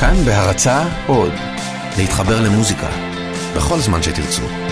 כאן בהרצה עוד, להתחבר למוזיקה, בכל זמן שתרצו.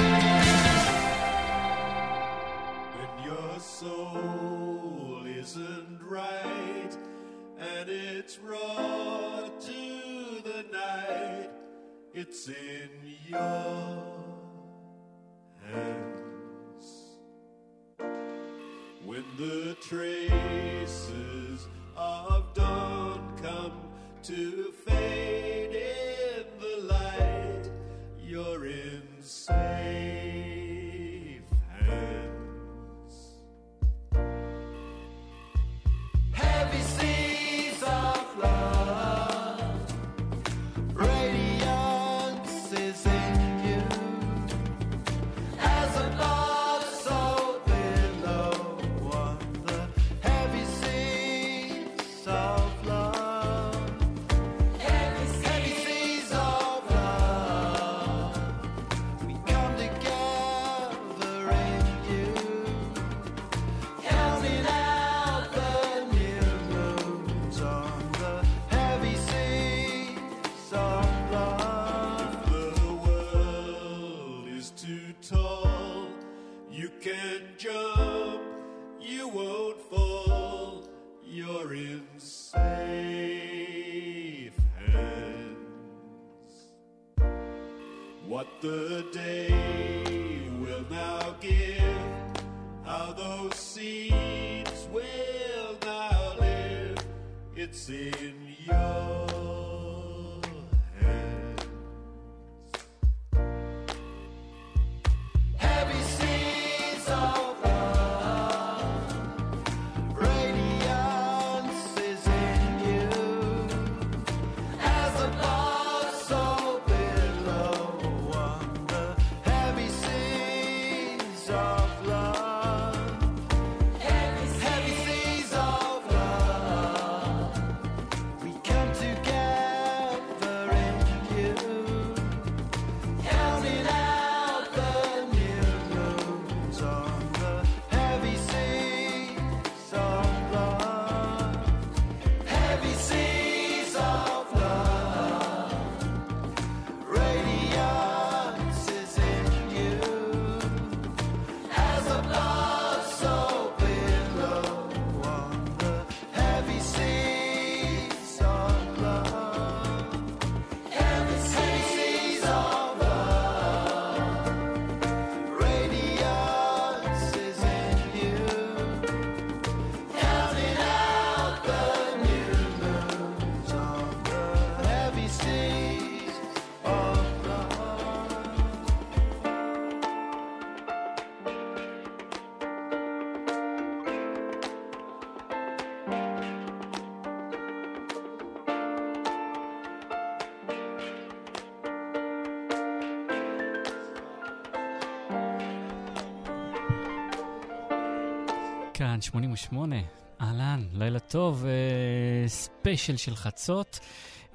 88, אהלן, לילה טוב, אה, special של חצות.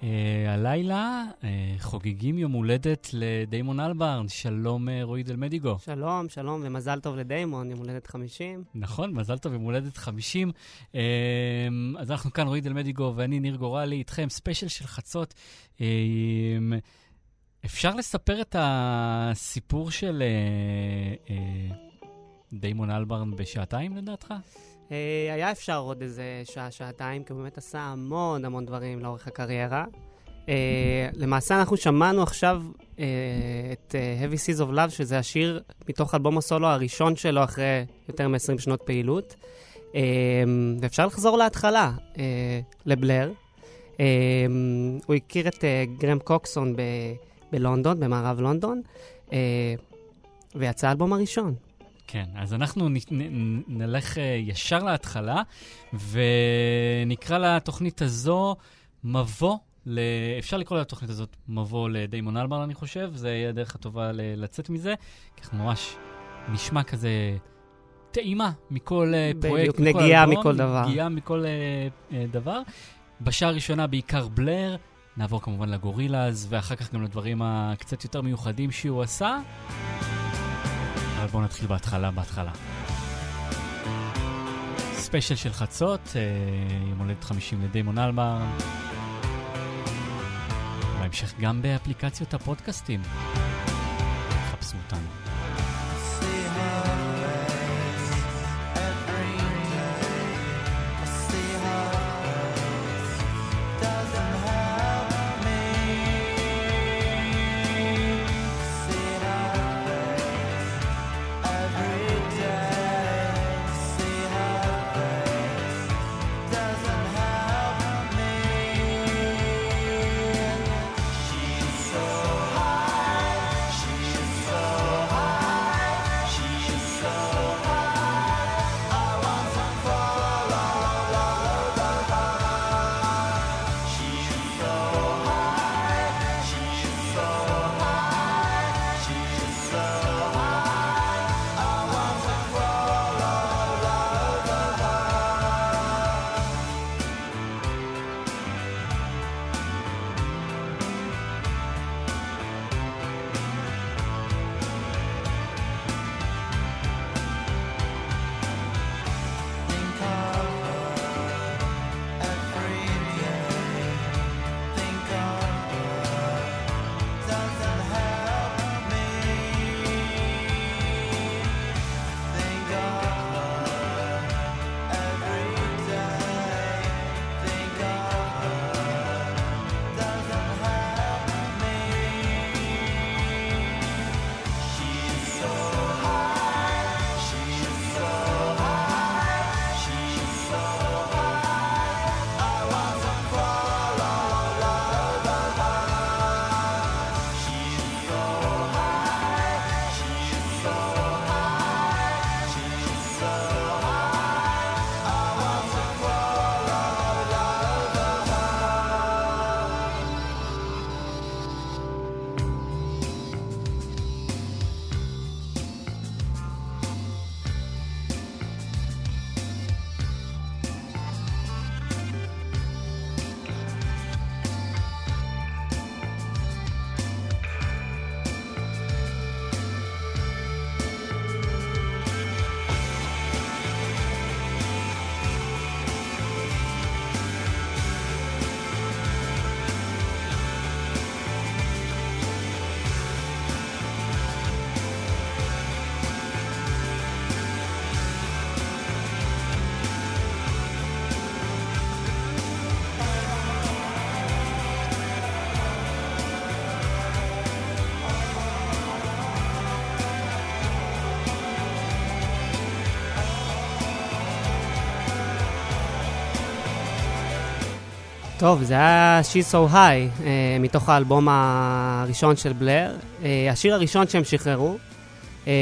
אה, הלילה אה, חוגגים יום הולדת לדיימון אלברן, שלום אה, רועי דלמדיגו. שלום, שלום, ומזל טוב לדיימון, יום הולדת 50. נכון, מזל טוב, יום הולדת 50. אה, אז אנחנו כאן, רועי דלמדיגו ואני, ניר גורלי, איתכם, special של חצות. אה, אפשר לספר את הסיפור של אה, אה, דיימון אלברן בשעתיים, לדעתך? אה, היה אפשר עוד איזה שעה, שעתיים, כי הוא באמת עשה המון המון דברים לאורך הקריירה. אה, למעשה אנחנו שמענו עכשיו אה, את Heavy Seas of Love, שזה השיר מתוך אלבום הסולו הראשון שלו אחרי יותר מ-20 שנות פעילות. ואפשר לחזור להתחלה, לבלר. הוא הכיר את גרם קוקסון בלונדון, במערב לונדון, ויצא האלבום הראשון. כן, אז אנחנו נ, נ, נלך uh, ישר להתחלה, ונקרא לתוכנית הזו מבוא, ל... אפשר לקרוא לתוכנית הזאת מבוא לדיימון אלברן, אני חושב, זה יהיה הדרך הטובה ל... לצאת מזה, כי אנחנו ממש נשמע כזה טעימה מכל uh, פרויקט, בדיוק, מכל נגיעה אלבום, מכל דבר. נגיעה מכל uh, uh, דבר. בשעה הראשונה בעיקר בלר, נעבור כמובן לגורילאז, ואחר כך גם לדברים הקצת יותר מיוחדים שהוא עשה. אבל בואו נתחיל בהתחלה, בהתחלה. ספיישל של חצות, אה, יום הולדת 50 לדיימון אלברן. ובהמשך גם באפליקציות הפודקאסטים. חפשו אותנו. טוב, זה היה She's So High, אה, מתוך האלבום הראשון של בלר. אה, השיר הראשון שהם שחררו. אה,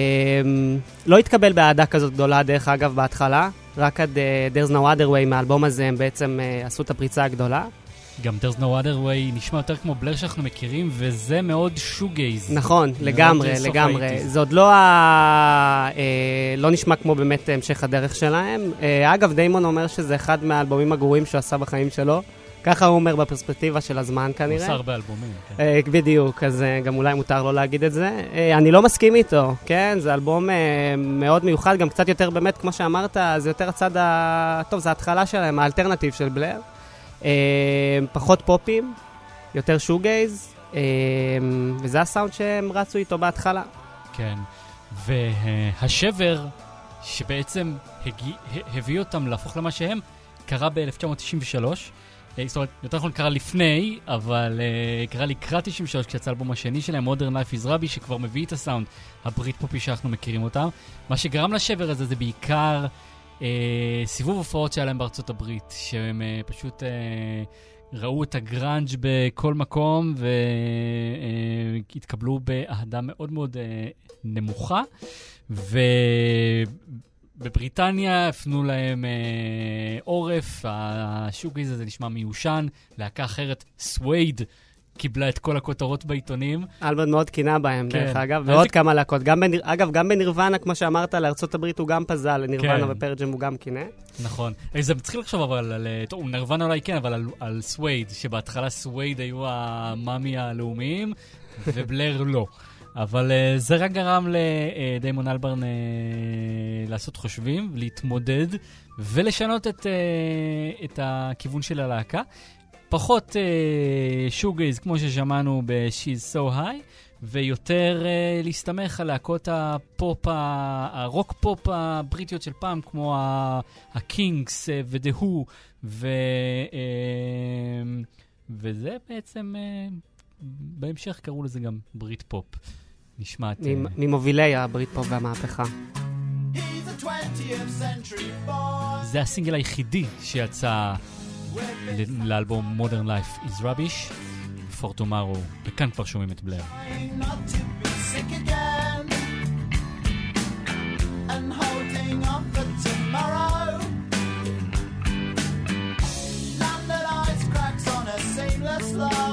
לא התקבל באהדה כזאת גדולה, דרך אגב, בהתחלה. רק עד There's No Other Way מהאלבום הזה הם בעצם עשו את הפריצה הגדולה. גם There's No Other Way נשמע יותר כמו בלר שאנחנו מכירים, וזה מאוד שוגייז. נכון, לגמרי, לגמרי. זה עוד לא ה... אה, לא נשמע כמו באמת המשך הדרך שלהם. אה, אגב, דיימון אומר שזה אחד מהאלבומים הגרועים שהוא עשה בחיים שלו. ככה הוא אומר בפרספקטיבה של הזמן הוא כנראה. עושה הרבה אלבומים, כן. אה, בדיוק, אז אה, גם אולי מותר לו להגיד את זה. אה, אני לא מסכים איתו, כן? זה אלבום אה, מאוד מיוחד, גם קצת יותר באמת, כמו שאמרת, זה יותר הצד ה... טוב, זה ההתחלה שלהם, האלטרנטיב של בלר. אה, פחות פופים, יותר שוגייז, אה, וזה הסאונד שהם רצו איתו בהתחלה. כן. והשבר שבעצם הגיע, הביא אותם להפוך למה שהם, קרה ב-1993. אה, זאת אומרת, יותר נכון קרה לפני, אבל uh, קרה לקראת 93, כשיצא האלבום השני שלהם, Modern Life is Rabbi, שכבר מביא את הסאונד הברית פופי שאנחנו מכירים אותם. מה שגרם לשבר הזה זה בעיקר uh, סיבוב הופעות שהיה להם בארצות הברית, שהם uh, פשוט uh, ראו את הגראנג' בכל מקום והתקבלו באהדה מאוד מאוד נמוכה. ובבריטניה הפנו להם אה, עורף, ה shoegaze הזה נשמע מיושן, להקה אחרת, סווייד, קיבלה את כל הכותרות בעיתונים. אלברן מאוד קינה בהם, כן. דרך אגב, ועוד זה- כמה להקות. גם בניר... אגב, גם בנירוונה, כמו שאמרת, לארצות הברית הוא גם פזל, לנירוונה כן. ופרל ג'ם הוא גם קינא. נכון. אה, זה מצחיק לחשוב אבל על... אה, טוב, נירוונה אולי כן, אבל על, על סווייד, שבהתחלה סווייד היו המאמי הלאומיים, ובלר לא. אבל אה, זה רק גרם לדיימון אלברן אה, לעשות חושבים, להתמודד ולשנות את, את הכיוון של הלהקה. פחות shoegaze, כמו ששמענו ב- She's So High, ויותר אה, להסתמך על להקות הפופ, הרוק פופ הבריטיות של פעם, כמו הקינגס ודה הו, ו, uh, וזה בעצם, uh, בהמשך קראו לזה גם ברית פופ. נשמעת... ממובילי הברית פופ והמהפכה. זה הסינגל היחידי שיצא לאלבום Modern Life is Rubbish. for tomorrow, וכאן כבר שומעים את בלר. And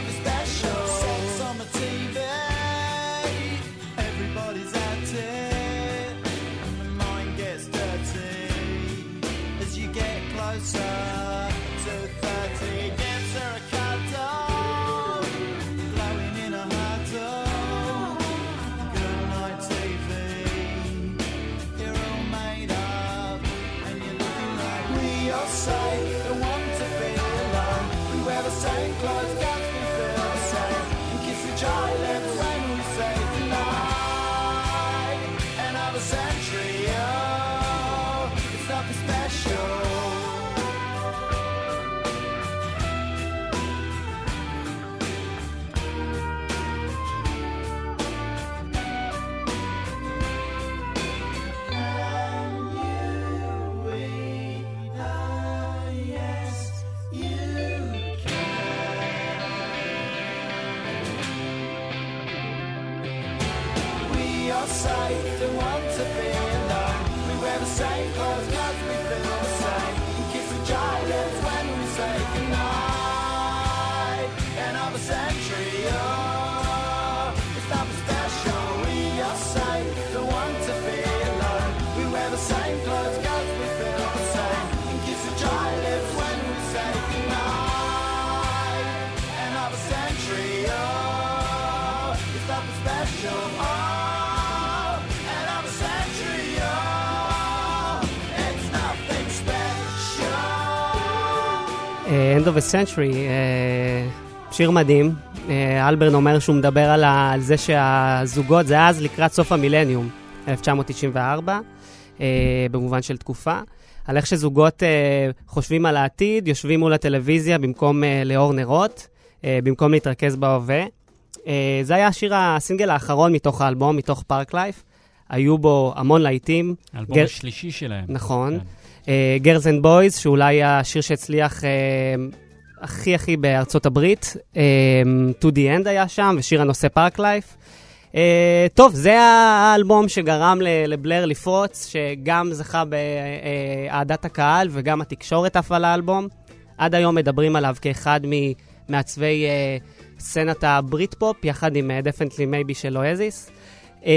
love is better. A Century, אה, שיר מדהים. אה, אלברן אומר שהוא מדבר על, ה, על זה שהזוגות, זה אז לקראת סוף המילניום, 1994, אה, במובן של תקופה. על איך שזוגות חושבים על העתיד, יושבים מול הטלוויזיה במקום לאור נרות, במקום להתרכז בהווה. זה היה השיר, הסינגל האחרון מתוך האלבום, מתוך פארק לייף. היו בו המון להיטים. האלבום גר- השלישי שלהם. נכון. כן. Girls and Boys, שאולי השיר שהצליח אה, הכי הכי בארצות הברית. אה, To the End היה שם, ושיר הנושא Parklife. אה, טוב, זה האלבום שגרם לבלר לפרוץ, שגם זכה באהדת הקהל וגם התקשורת עפה לאלבום. עד היום מדברים עליו כאחד ממעצבי אה, סצנת ה Britpop, יחד עם אה, Definitely Maybe של אואזיס. אמ,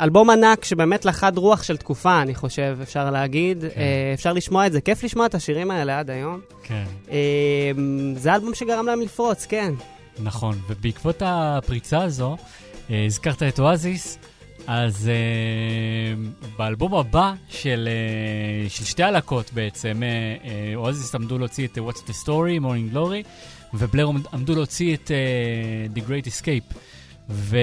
אלבום ענק שבאמת לחד רוח של תקופה, אני חושב, אפשר להגיד. כן. אה, אפשר לשמוע את זה, כיף לשמוע את השירים האלה עד היום. כן, אמ, זה אלבום שגרם להם לפרוץ, כן. נכון. ובעקבות הפריצה הזו, אה, הזכרת את אואזיס, אז אה, באלבום הבא של, של שתי הלהקות בעצם, אואזיס עמדו להוציא את What's the Story, Morning Glory, ובלר עמד- עמדו להוציא את The Great Escape. ו...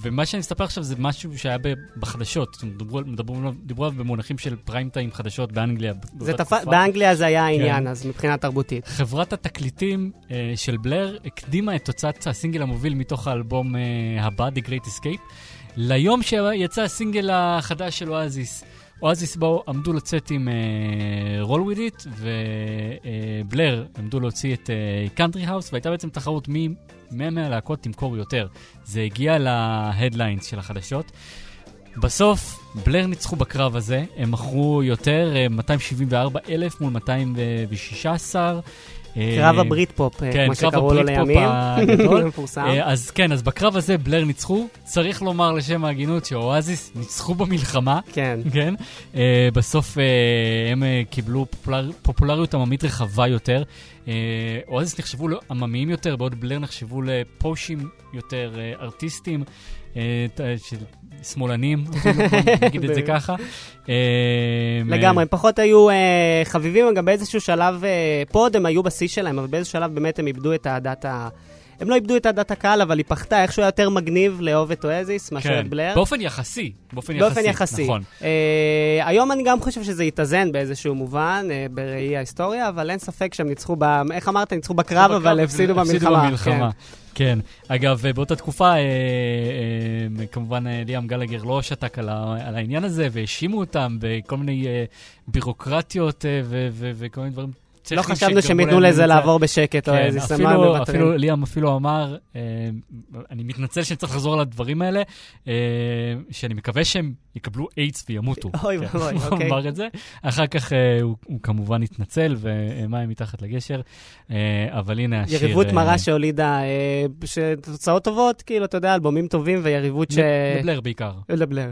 ומה שאני אספר עכשיו זה משהו שהיה בחדשות, דיברו, דיברו, דיברו עליו במונחים של פריים טיים חדשות באנגליה. זה תפ... באנגליה זה היה העניין, כן. אז מבחינה תרבותית. חברת התקליטים uh, של בלר הקדימה את תוצאת הסינגל המוביל מתוך האלבום uh, הבא, The Great Escape, ליום שיצא הסינגל החדש של אואזיס. אואזיס באו, עמדו לצאת עם Roll With It, ובלר עמדו להוציא את Country אה, House, והייתה בעצם תחרות מי מהלהקות תמכור יותר. זה הגיע ל headlines של החדשות. בסוף, בלר ניצחו בקרב הזה, הם מכרו יותר, אה, 274 אלף מול 216. אה, קרב הברית פופ, אה, כן, כמו שקראו לו לימים. אה, אז כן, אז בקרב הזה בלר ניצחו. צריך לומר לשם ההגינות שאואזיס ניצחו במלחמה. כן. כן? Uh, בסוף uh, הם uh, קיבלו פופולר, פופולריות עממית רחבה יותר. Uh, אואזיס נחשבו לעממיים יותר, בעוד בלר נחשבו לפושים יותר, uh, ארטיסטים, uh, של שמאלנים, נגיד את זה ככה. Uh, לגמרי, הם פחות היו אה, חביבים, גם באיזשהו שלב, אה, פה עוד הם היו בשיא שלהם, אבל באיזשהו שלב באמת הם איבדו את אהדת ה... הם לא איבדו את אהדת הקהל, אבל היא פחתה, איכשהו יותר מגניב לאהוב את אואזיס מאשר כן, את בלר. באופן יחסי, באופן יחסי. באופן יחסי. נכון. אה, היום אני גם חושב שזה יתאזן באיזשהו מובן, אה, בראי ההיסטוריה, אבל אין ספק שהם ניצחו, ב... איך אמרת? ניצחו בקרב, אבל הפסידו במלחמה. במלחמה. כן. אגב, אה, באותה תקופה, אה, אה, כמובן, אה, ליאם גלגר לא שתק על, ה, על העניין הזה, והאשימו אותם בכל מיני אה, בירוקרטיות אה, וכל מיני דברים לא חשבנו שהם ייתנו לזה לעבור בשקט, או כן, איזה סמן אפילו, מוותרים. אפילו ליאם אפילו אמר, אה, אני מתנצל שאני צריך לחזור על הדברים האלה, אה, שאני מקווה שהם יקבלו איידס וימותו. אוי כן, ואבוי, הוא אוקיי. אמר את זה. אחר כך אה, הוא, הוא כמובן התנצל, ומים מתחת לגשר, אבל הנה השיר... יריבות מרה שהולידה, שתוצאות טובות, כאילו, אתה יודע, אלבומים טובים ויריבות ש... לבלר בעיקר. לבלר.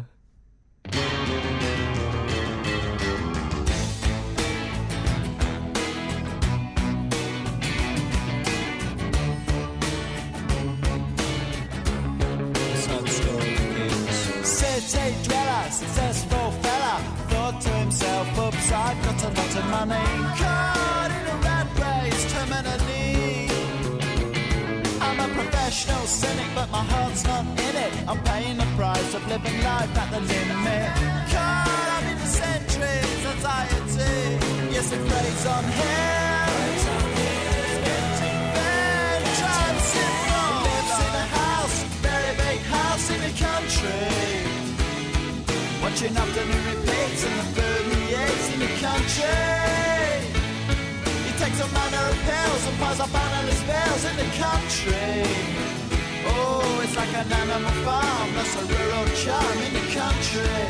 But my heart's not in it. I'm paying the price of living life at the limit. Caught up in the centuries, anxiety. Yes, it preys on him. Wrong. Lives in a house, very big house in the country. Watching afternoon repeats and the food he eats in the country. He takes a manner of pills and piles up analyst bills in the country. It's like an animal farm, that's a rural charm in the country.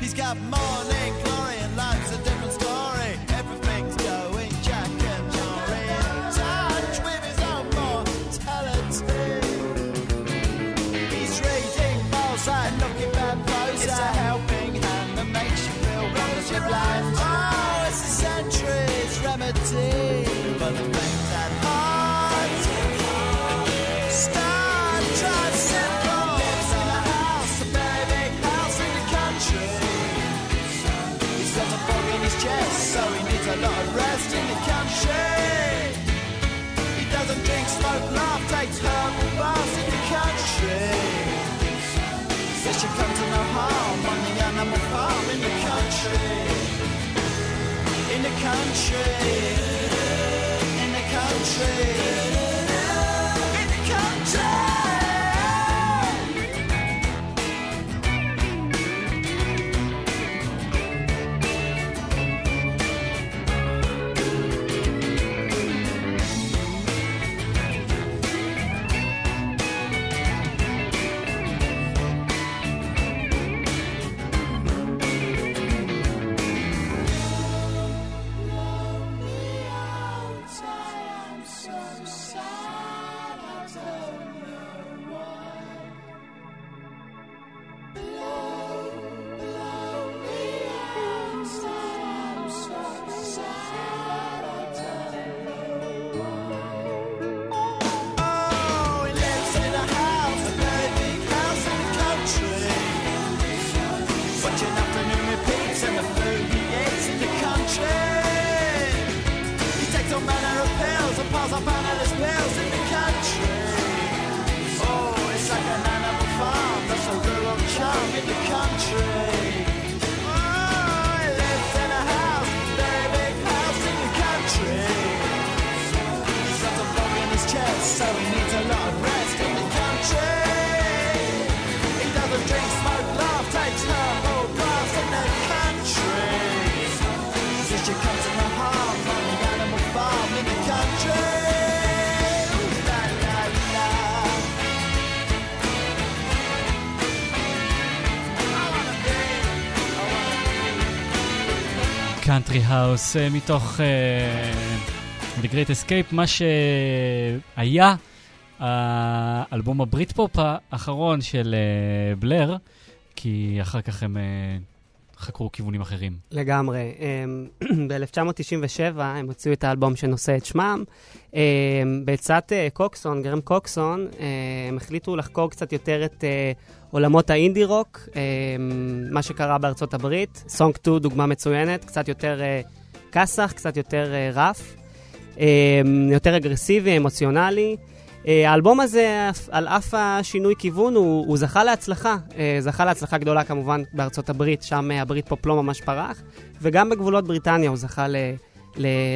He's got morning glory takes herbal baths in the country. Says she come to no harm on the animal farm in the country. In the country. In the country. House אה, מתוך אה, The Great Escape, מה שהיה האלבום הברית פופ האחרון של אה, בלר, כי אחר כך הם חקרו כיוונים אחרים. לגמרי. ב-1997 הם הוציאו את האלבום שנושא את שמם. אמ, בעצת אה, קוקסון, גרם קוקסון, אה, הם החליטו לחקור קצת יותר את אה, עולמות האינדי רוק, אמ, מה שקרה בארצות הברית. סונג 2 דוגמה מצוינת, קצת יותר אה, כסח, קצת יותר אה, רף, אמ, יותר אגרסיבי, אמוציונלי. אה, האלבום הזה, על אף השינוי כיוון, הוא, הוא זכה להצלחה. אה, זכה להצלחה גדולה כמובן בארצות הברית, שם אה, הברית פופ לא ממש פרח, וגם בגבולות בריטניה הוא זכה ל,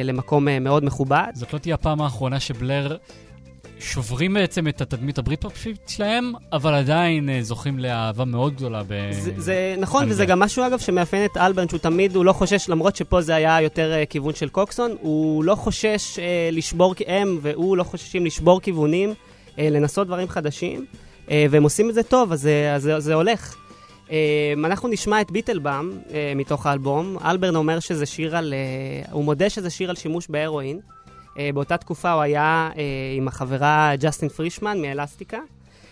למקום מאוד מכובד. זאת לא תהיה הפעם האחרונה שבלר שוברים בעצם את התדמית הבריטפופית שלהם, אבל עדיין אה, זוכים לאהבה מאוד גדולה ב... זה, זה נכון, וזה זה. גם משהו, אגב, שמאפיין את אלברן, שהוא תמיד, הוא לא חושש, למרות שפה זה היה יותר uh, כיוון של קוקסון, הוא לא חושש uh, לשבור, הם והוא לא חוששים לשבור כיוונים, uh, לנסות דברים חדשים, uh, והם עושים את זה טוב, אז אז זה- זה הולך. Uh, אנחנו נשמע את ביטלבאם uh, מתוך האלבום. אלברן אומר שזה שיר על... Uh, הוא מודה שזה שיר על שימוש בהרואין. Uh, באותה תקופה הוא היה uh, עם החברה ג'סטין פרישמן מאלסטיקה. Uh,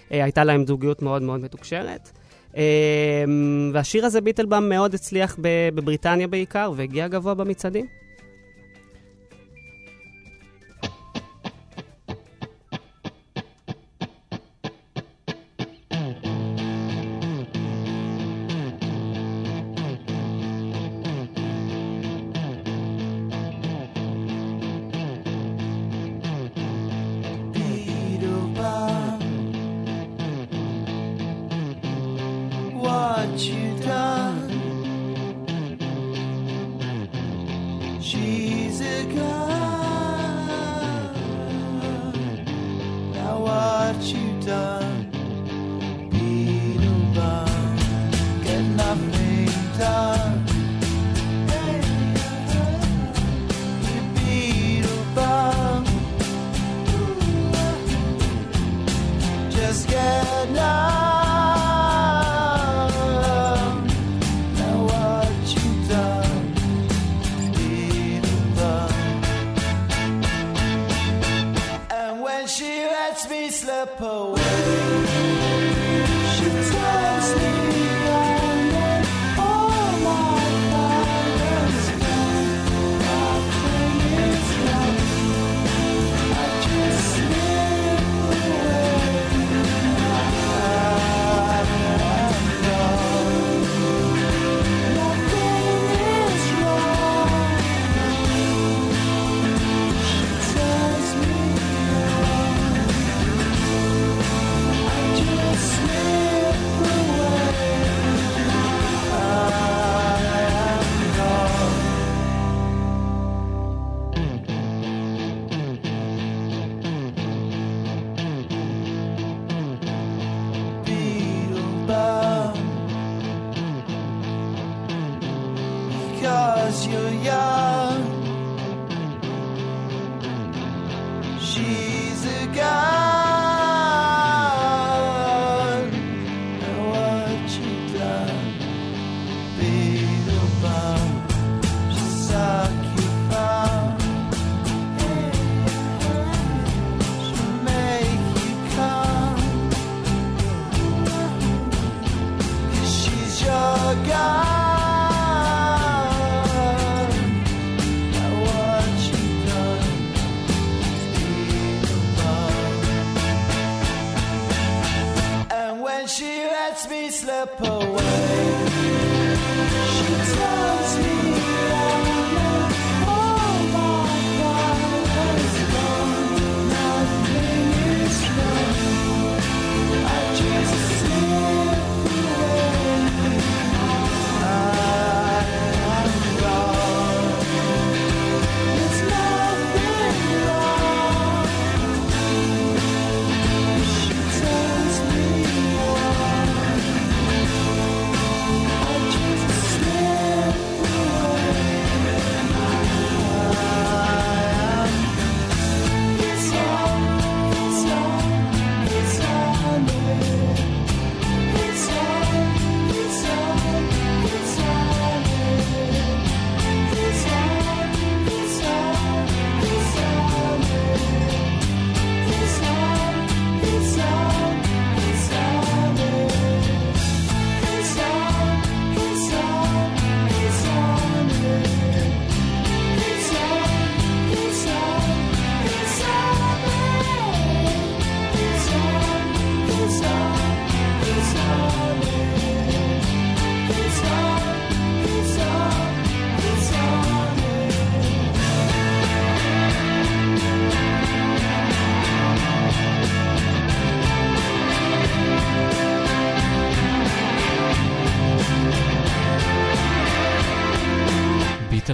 הייתה להם זוגיות מאוד מאוד מתוקשרת. והשיר הזה, ביטלבאם, מאוד הצליח בבריטניה בעיקר, והגיע גבוה במצעדים.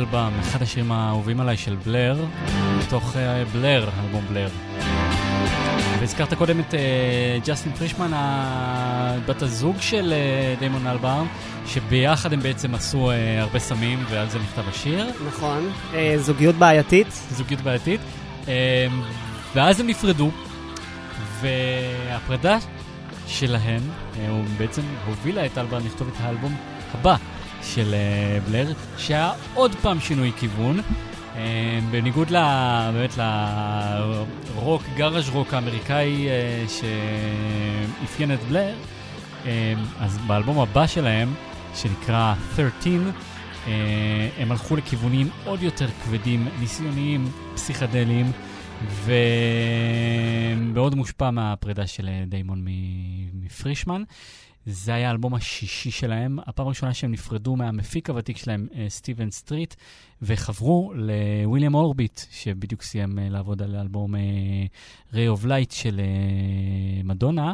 ביטלבאם, אחד השירים האהובים עליי של בלר, מתוך אה, בלר, אלבום בלר. והזכרת קודם את אה, ג'סטין פרישמן, בת הזוג של אה, דיימון אלברם, שביחד הם בעצם עשו הרבה סמים, ועל זה נכתב השיר. נכון. זוגיות בעייתית. זוגיות בעייתית. ואז הם נפרדו, והפרידה שלהם, הוא בעצם הובילה את אלברם לכתוב את האלבום הבא של אה, בלר, שהיה עוד פעם שינוי כיוון. אה, בניגוד ל... באמת לרוק, גאראז' רוק האמריקאי אה, שאפיין את בלר, אז באלבום הבא שלהם, שנקרא 13, אה, הם הלכו לכיוונים עוד יותר כבדים, ניסיוניים, פסיכדליים, ומאוד מושפע מהפרידה של דיימון מפרישמן. זה היה האלבום השישי שלהם, הפעם הראשונה שהם נפרדו מהמפיק הוותיק שלהם, אה, סטיבן סטריט, וחברו לוויליאם אורביט, שבדיוק סיים אה, לעבוד על אלבום Ray of Light של אה, מדונה.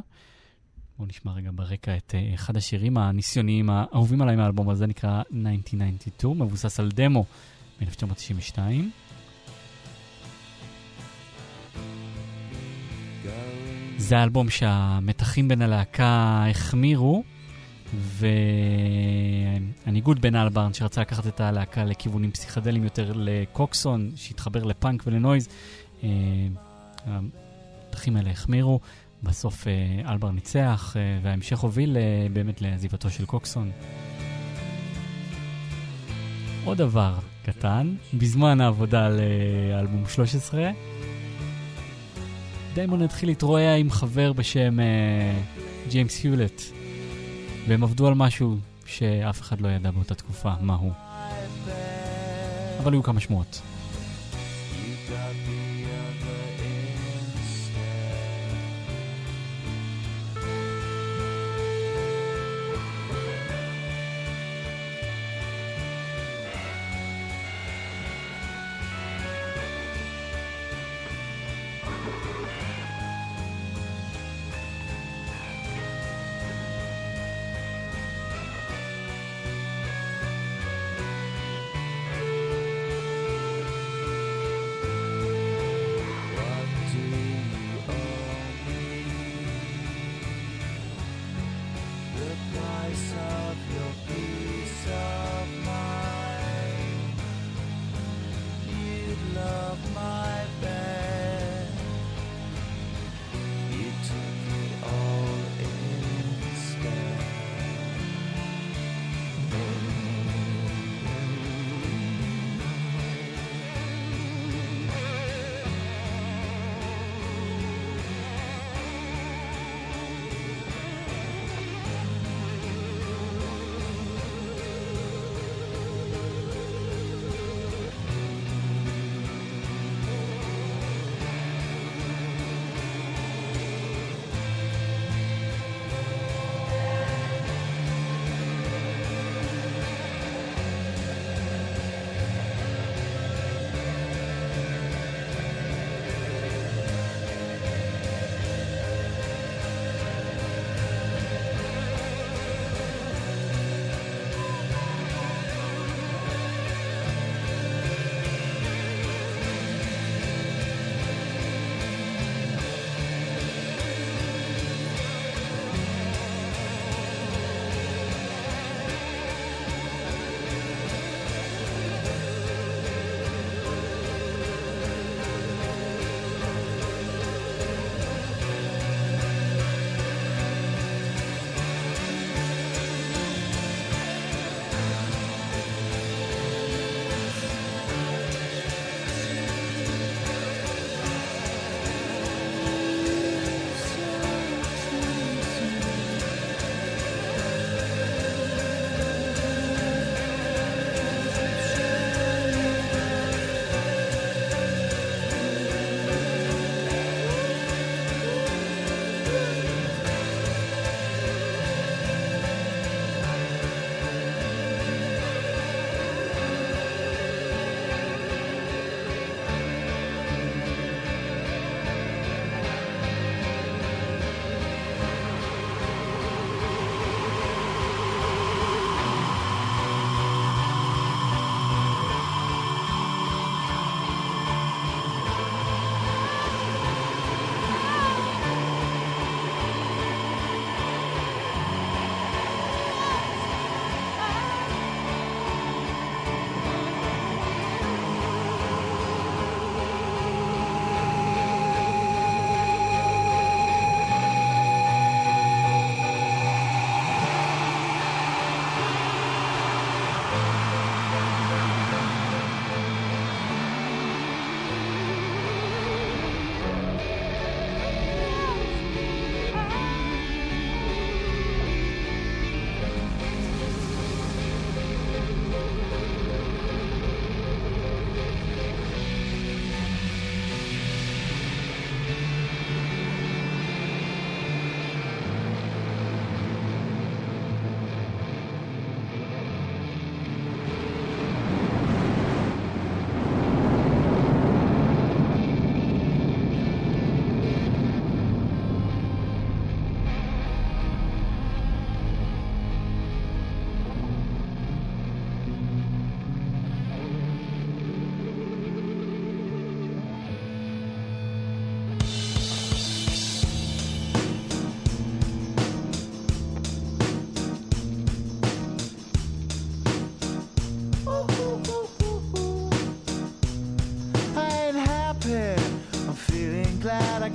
בואו נשמע רגע ברקע את אחד השירים הניסיוניים האהובים עליי מהאלבום הזה, נקרא 1992, מבוסס על דמו מ-1992. זה האלבום שהמתחים בין הלהקה החמירו, והניגוד בין אלברן, שרצה לקחת את הלהקה לכיוונים פסיכדליים יותר לקוקסון, שהתחבר לפאנק ולנויז, אה, המתחים האלה החמירו. בסוף אה, אלבר ניצח, אה, וההמשך הוביל באמת לעזיבתו של קוקסון. עוד דבר קטן, בזמן העבודה על אה, אלבום 13, דיימון התחיל להתרועע עם חבר בשם אה, ג'יימס היולט, והם עבדו על משהו שאף אחד לא ידע באותה תקופה מה הוא. אבל היו כמה שמועות. got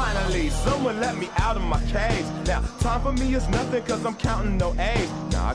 Finally, someone let me out of my cage. Now, time for me is nothing cause I'm counting no A's. Nah, I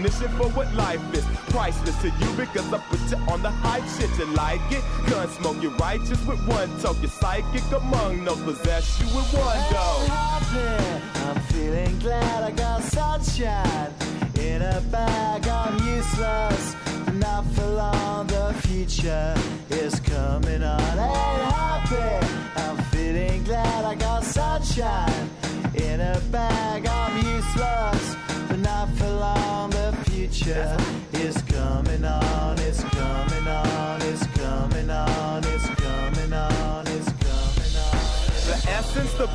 for what life is. Priceless to you because I put you on the hype shit. You like it? Gun smoke, you're righteous with one toke. You're psychic among those possess you with one go. I'm feeling glad I got sunshine in a bag. I'm useless, but not for long. The future is coming on. Ain't happy. I'm feeling glad I got sunshine in a bag. I'm useless, but not for long. The future is coming on. It's coming on. It's coming on. It's coming on. It's coming on. The essence, the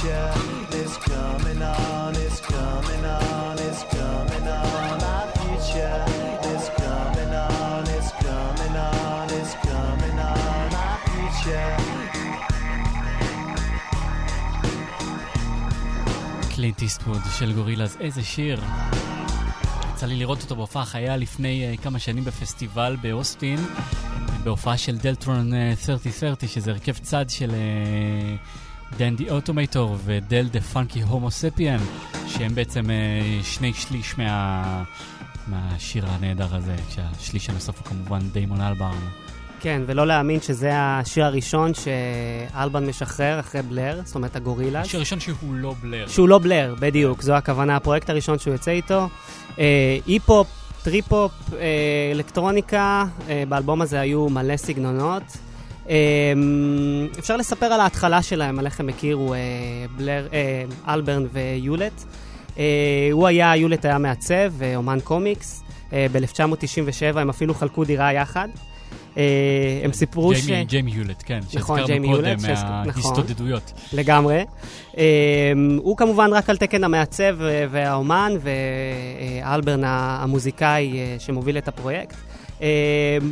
future is coming on. של גורילאז, איזה שיר. יצא לי לראות אותו בהופעה חיה לפני uh, כמה שנים בפסטיבל באוסטין, בהופעה של דלטרון uh, 3030, שזה הרכב צד של uh, דן דה אוטומטור ודל דה פאנקי הומוספיאן, שהם בעצם אה, שני שליש מה... מהשיר הנהדר הזה, כשהשליש הנוסף הוא כמובן דיימון אלברן. כן, ולא להאמין שזה השיר הראשון שאלברן משחרר אחרי בלר, זאת אומרת הגורילאז. השיר הראשון שהוא לא בלר. שהוא לא בלר, בדיוק, זו הכוונה, הפרויקט הראשון שהוא יוצא איתו. אה, היפ הופ, אה, אלקטרוניקה, אה, באלבום הזה היו מלא סגנונות. אה, אפשר לספר על ההתחלה שלהם, על איך הם הכירו אה, בלר, אה, אלברן ויולט. אה, הוא היה, יולט היה מעצב, אומן קומיקס. אה, ב-1997 הם אפילו חלקו דירה יחד. הם סיפרו ש... ג'יימי, ג'יימי יולט, כן, נכון, שהזכרנו ג'יימי קודם יולט, שהזכ- נכון. מההסתודדויות. לגמרי. Um, הוא כמובן רק על תקן המעצב והאומן, ואלברן המוזיקאי שמוביל את הפרויקט. Um,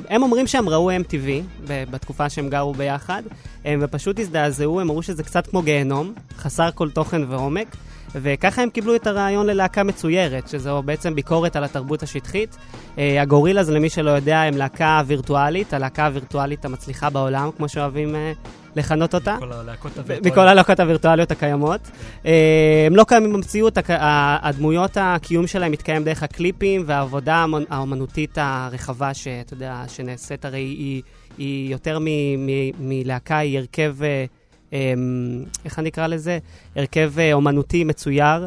הם אומרים שהם ראו MTV בתקופה שהם גרו ביחד, um, ופשוט הזדעזעו, הם אמרו שזה קצת כמו גיהנום, חסר כל תוכן ועומק. וככה הם קיבלו את הרעיון ללהקה מצוירת, שזו בעצם ביקורת על התרבות השטחית. אה, הגורילאז, למי שלא יודע, הם להקה וירטואלית, הלהקה הווירטואלית המצליחה בעולם, כמו שאוהבים אה, לכנות אותה. הלהקות הווירטואליות. מכל הלהקות הווירטואליות הקיימות. אה, הם לא קיימים במציאות, הדמויות, הקיום שלהם מתקיים דרך הקליפים והעבודה האומנותית הרחבה, שאתה יודע, שנעשית הרי היא, היא יותר מלהקה, היא הרכב, אה, אה, איך אני אקרא לזה? הרכב אה, אומנותי מצויר.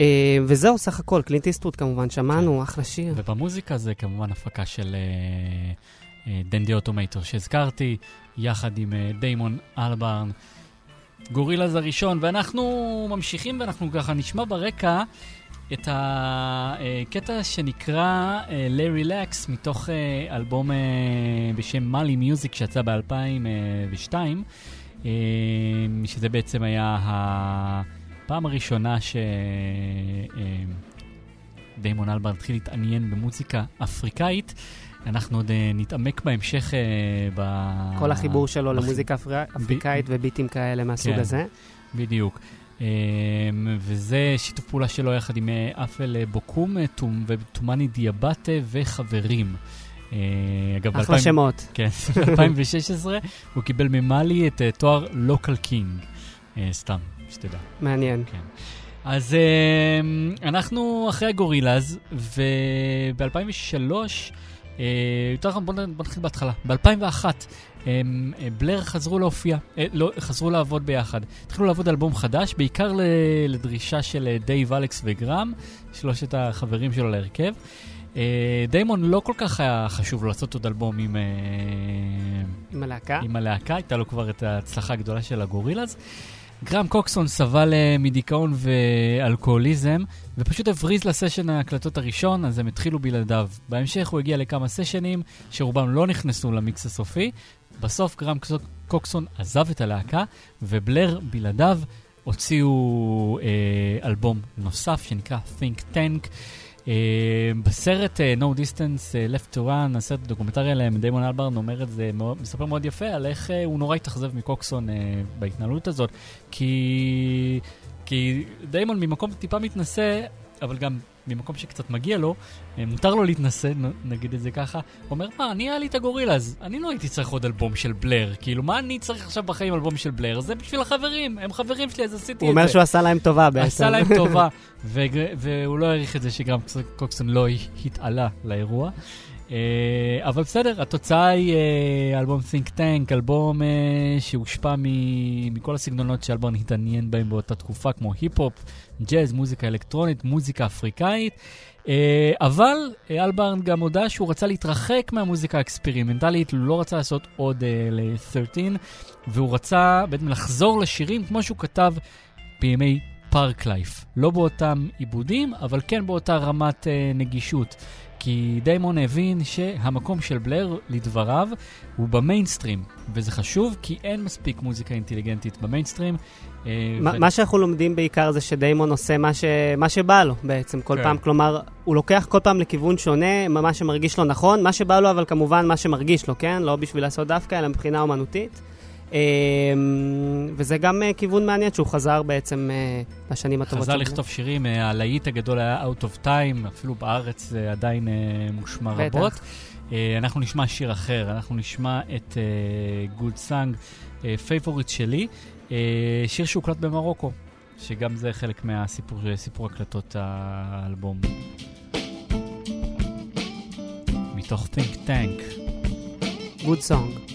אה, וזהו, סך הכל, קלינט איסטווד כמובן, שמענו, אחלה שיר. ובמוזיקה זה כמובן הפקה של דנדי אוטומטור שהזכרתי, יחד עם אה, דיימון אלברן, גורילאז הראשון, ואנחנו ממשיכים ואנחנו ככה נשמע ברקע את הקטע שנקרא אה, Larry Lax מתוך אה, אלבום אה, בשם מאלי מיוזיק שיצא ב-2002, אה, שזה בעצם היה הפעם הראשונה ש... אה, דיימון אלברן התחיל להתעניין במוזיקה אפריקאית. אנחנו עוד אה, נתעמק בהמשך אה, ב... כל החיבור שלו בח- למוזיקה אפר- אפריקאית וביטים כאלה מהסוג כן. הזה. בדיוק. אה, וזה שיתוף פעולה שלו יחד עם אה, אפל בוקום וטומני דיאבטה וחברים. אגב, אחלה ב-2000 שמות. כן, ב-2016 הוא קיבל ממאלי את תואר לוקל קינג. סתם, שתדע. מעניין. אז uh, אנחנו אחרי הגורילאז, וב-2003, uh, יותר נכון, בוא, נ- בוא נתחיל בהתחלה. ב-2001, אמ, בלר חזרו להופיע, לא, חזרו לעבוד ביחד. התחילו לעבוד אלבום חדש, בעיקר לדרישה של אה, דייב, אלכס וגרם, שלושת החברים שלו להרכב. דיימון לא כל כך היה חשוב לו לעשות עוד אלבום עם, עם הלהקה. עם הלהקה, הייתה לו כבר את ההצלחה הגדולה של הגורילאז. גרם קוקסון סבל אה, מדיכאון ואלכוהוליזם, ופשוט הבריז לסשן ההקלטות הראשון, אז הם התחילו בלעדיו. בהמשך הוא הגיע לכמה סשנים, שרובם לא נכנסו למיקס הסופי. בסוף גרם קוקסון- עזב את הלהקה, ובלר בלעדיו הוציאו אה, אלבום נוסף שנקרא Think Tank. Uh, בסרט uh, No Distance uh, Left to Run, הסרט הדוקומנטרי עליהם, דיימון אלברן אומר את זה, מאוד, מספר מאוד יפה על איך uh, הוא נורא התאכזב מקוקסון uh, בהתנהלות הזאת, כי, כי דיימון ממקום טיפה מתנשא, אבל גם ממקום שקצת מגיע לו, uh, מותר לו להתנשא, נ- נגיד את זה ככה, אומר, מה, אני היה לי את הגורילאז, אני לא הייתי צריך עוד אלבום של בלר, כאילו, מה אני צריך עכשיו בחיים אלבום של בלר? זה בשביל החברים, הם חברים שלי, אז עשיתי את זה. הוא אומר שהוא עשה להם טובה בעצם. עשה להם טובה, והוא לא העריך את זה שגם קוקסון לא התעלה לאירוע. אה, אבל בסדר, התוצאה היא אה, אלבום Think Tank, אלבום אה, שהושפע מכל הסגנונות שאלברן התעניין בהם באותה תקופה, כמו היפ-הופ, ג'אז, מוזיקה אלקטרונית, מוזיקה אפריקאית. אה, אבל אה, אלברן גם הודה שהוא רצה להתרחק מהמוזיקה האקספרימנטלית, הוא לא רצה לעשות עוד אה, ל-13, והוא רצה בעצם לחזור לשירים כמו שהוא כתב בימי Parklife. לא באותם עיבודים, אבל כן באותה רמת נגישות. כי דיימון הבין שהמקום של בלר, לדבריו, הוא במיינסטרים, וזה חשוב כי אין מספיק מוזיקה אינטליגנטית במיינסטרים. אה, מה ו- מה שאנחנו לומדים בעיקר זה שדיימון עושה מה, ש... מה שבא לו בעצם כל כן. פעם, כלומר, הוא לוקח כל פעם לכיוון שונה, מה שמרגיש לו נכון, מה שבא לו, אבל כמובן מה שמרגיש לו, כן? לא בשביל לעשות דווקא, אלא מבחינה אומנותית. אה, וזה גם אה, כיוון מעניין שהוא חזר בעצם אה, לשנים הטובות חזר. לכתוב שירים, אה, הלהיט הגדול היה Out of Time, אפילו בארץ זה עדיין אה, מושמע. רבות. אה, אנחנו נשמע שיר אחר, אנחנו נשמע את אה, Good Song, favorite שלי, אה, שיר שהוקלט במרוקו, שגם זה חלק מהסיפור סיפור הקלטות האלבום. מתוך Think Tank. Good song.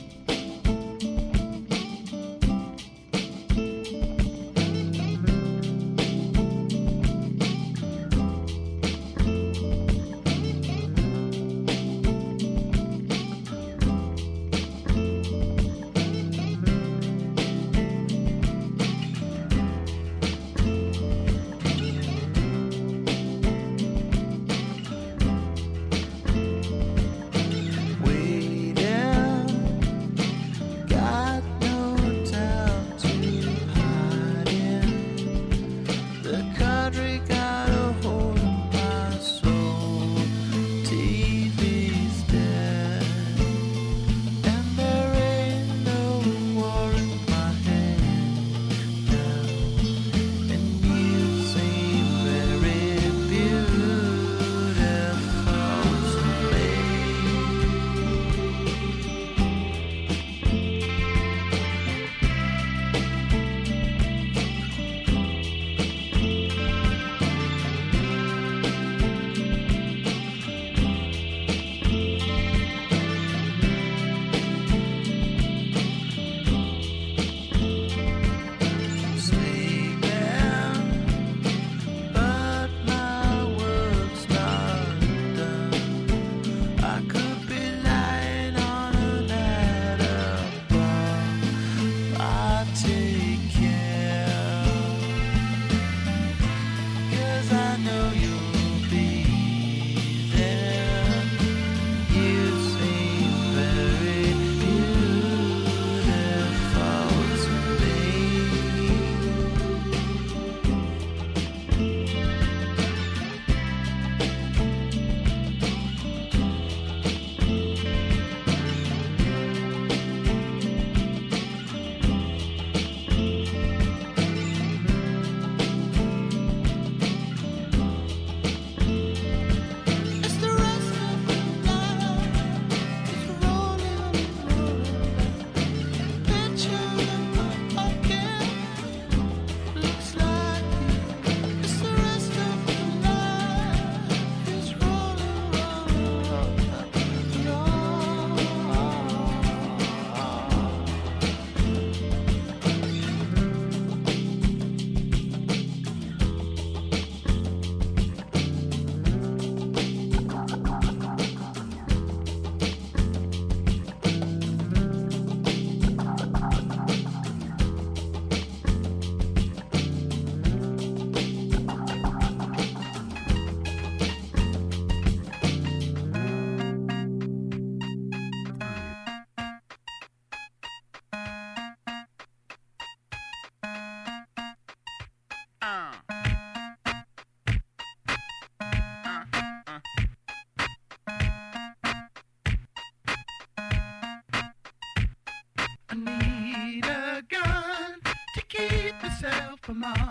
come on.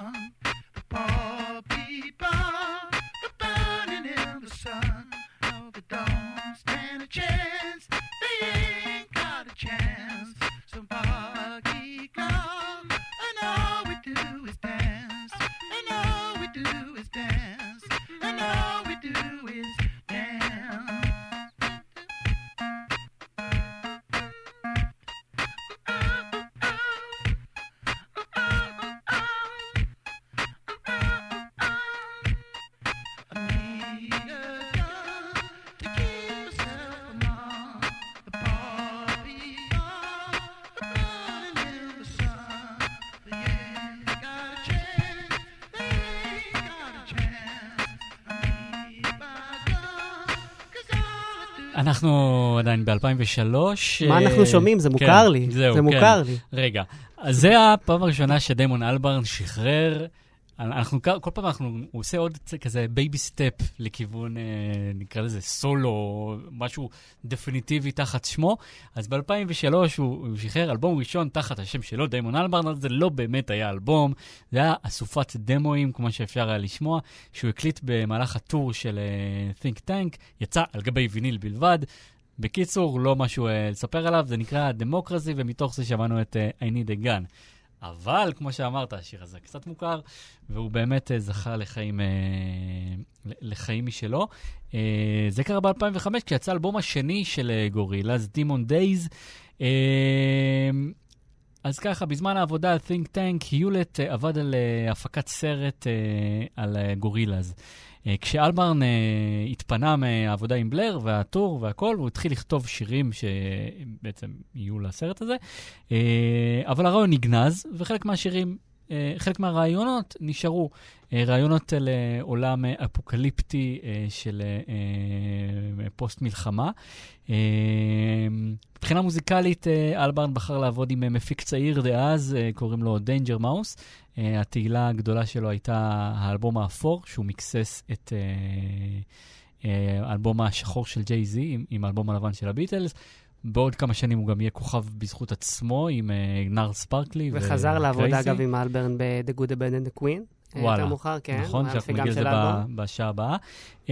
אנחנו עדיין ב-2003. מה אנחנו שומעים? זה מוכר לי. זהו, זה כן. מוכר לי. רגע, אז זה הפעם הראשונה שדיימון אלברן שחרר. אנחנו, כל פעם אנחנו, הוא עושה עוד כזה baby step לכיוון, אה, נקרא לזה סולו, משהו דפיניטיבי תחת שמו. אז ב-2003 הוא, שחרר אלבום ראשון תחת השם שלו, דיימון אלברן, אבל זה לא באמת היה אלבום, זה היה אסופת דמואים, כמו שאפשר היה לשמוע, שהוא הקליט במהלך הטור של אה, Think Tank, יצא על גבי ויניל בלבד. בקיצור, לא משהו אה, לספר עליו, זה נקרא דמוקרסי, ומתוך זה שמענו את I Need a Gun. אבל, כמו שאמרת, השיר הזה קצת מוכר, והוא באמת אה, זכה לחיים, אה, לחיים משלו. אה, זה קרה ב-2005, כשיצא האלבום השני של אה, גורילאז, Demon Days. אז ככה, בזמן העבודה על Think Tank, היולט אה, עבד על הפקת סרט על גורילאז. אה, כשאלברן אה, התפנה מהעבודה עם בלר והטור והכל, הוא התחיל לכתוב שירים שבעצם יהיו לסרט הזה, אה, אבל הרעיון נגנז, וחלק מהשירים, אה, חלק מהרעיונות נשארו. אה, רעיונות לעולם אה, אפוקליפטי אה, של אה, אה, פוסט-מלחמה. אה, מבחינה מוזיקלית, אה, אלברן בחר לעבוד עם אה, מפיק צעיר דאז, אה, קוראים לו מאוס. אה, התהילה הגדולה שלו הייתה האלבום האפור, שהוא מיקסס את האלבום השחור של ג'יי זי עם, עם האלבום הלבן של הביטלס. בעוד כמה שנים הוא גם יהיה כוכב בזכות עצמו עם אה, נארלס בארקלי וחזר לעבוד, ו Crazy. אגב, עם אלברן ב-The Good, The Bad and the Queen. אה, וואלה. יותר מאוחר, כן. נכון, שאנחנו נגיד את זה. ב- בשעה הבאה. אה,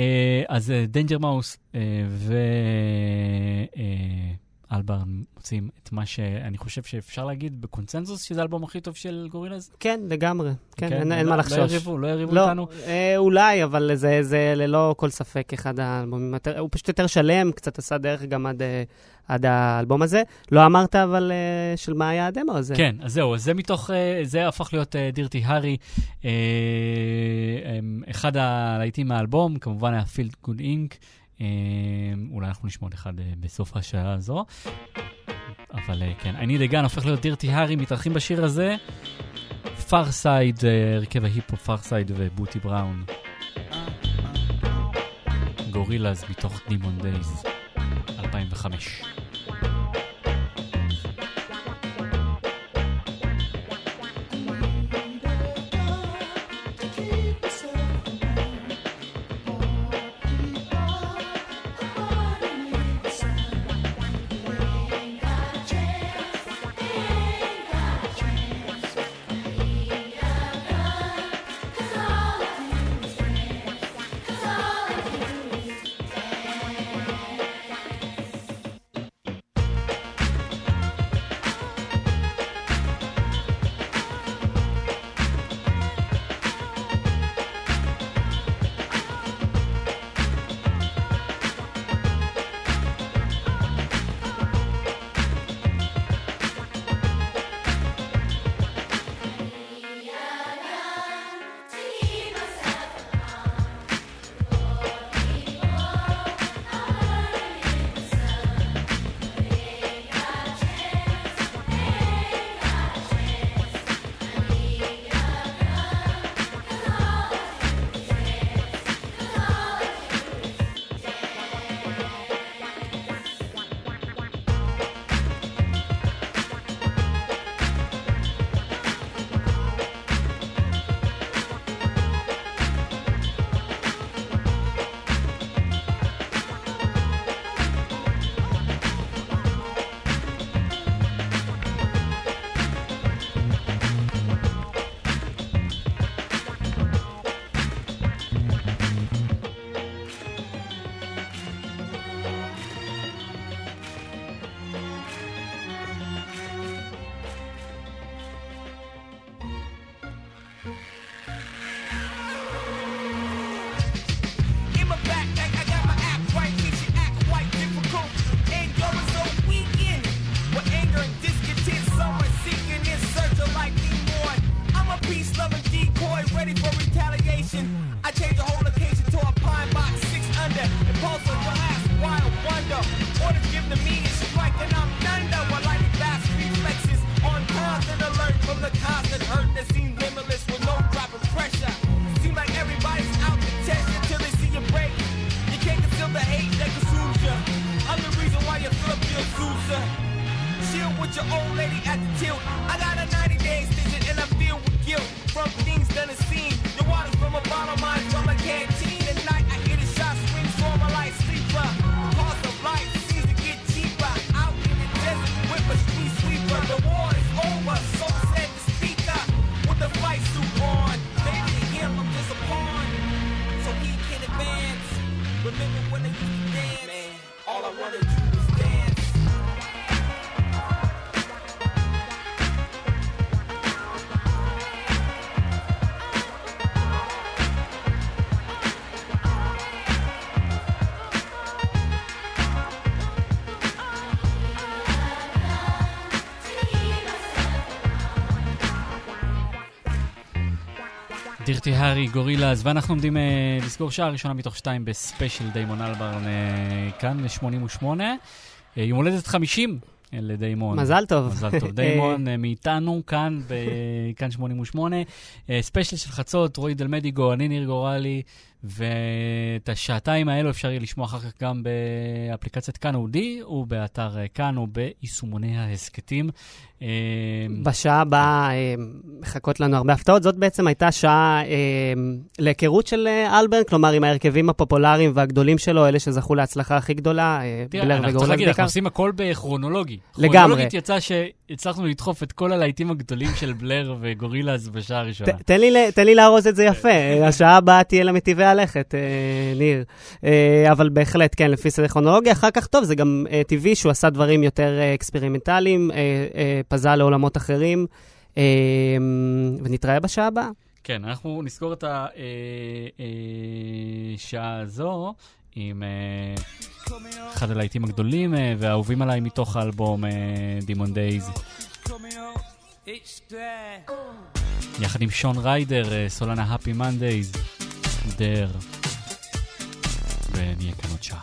אז דיינג'ר מאוס ואלברן מוצאים את מה שאני חושב שאפשר להגיד בקונצנזוס, שזה האלבום הכי טוב של גורילאז. כן, לגמרי. כן, אין- לא- אין מה לא לחשוש. יריבו, לא יריבו לא, אותנו. אה, אולי, אבל זה, זה ללא כל ספק אחד האלבומים הוא פשוט יותר שלם, קצת עשה דרך גם עד, אה, עד האלבום הזה. לא אמרת אבל אה, של מה היה הדמו הזה. כן, אז זהו, זה מתוך, אה, זה הפך להיות דירטי הארי. אחד הלהיטים מהאלבום, כמובן היה פילד גוד אינק. אולי אנחנו נשמע עוד אחד אה, בסוף השעה הזו. אבל אה, כן, a gun הופך להיות Dirty Harry, מתארחים בשיר הזה. פארסייד, הרכב ההיפ הופ פארסייד ובוטי בראון. גורילאז מתוך Demon Days, 2005. Dirty Harry, גורילאז, ואנחנו עומדים אה, לסגור שעה ראשונה מתוך שתיים בספיישל דיימון אלברן אה, כאן, ב-88. אה, יום הולדת 50 אה, לדיימון. מזל טוב. מזל טוב. דיימון מאיתנו כאן, בכאן 88. אה, ספיישל של חצות, רועי דלמדיגו, אני ניר גורלי, ואת השעתיים האלו אפשר יהיה לשמוע אחר כך גם באפליקציית כאן אודיו, ובאתר אה, כאן, או ביישומוני ההסכתים. אה, בשעה הבאה אה, מחכות לנו הרבה הפתעות. זאת בעצם הייתה שעה להיכרות של אלברן, כלומר עם ההרכבים הפופולריים והגדולים שלו, אלה שזכו להצלחה הכי גדולה, בלר אנחנו צריך וגורילאז להגיד, אנחנו בעיקר. עושים הכל בכרונולוגי. לגמרי. כרונולוגית יצא שהצלחנו לדחוף את כל הלהיטים הגדולים של בלר וגורילאז בשעה הראשונה. תן לי לארוז את זה יפה, השעה הבאה תהיה למטיבי הלכת, אה, ניר. אה, אבל בהחלט, כן, לפי סדר כרונולוגי. אחר כך, טוב, זה גם אה, טבעי שהוא עשה דברים יותר אה, אקספרימנטליים, אה, אה, פזל לעולמות אחרים, אה, ונתראה בשעה הבאה. כן, אנחנו נסגור את השעה הזו עם אה, אחד הלהיטים הגדולים אה, והאהובים עליי מתוך האלבום דייז, It's that. יחד עם שון ריידר, אה, סולנה הפי מנדייז, דר, ונהיה כאן עוד שעה.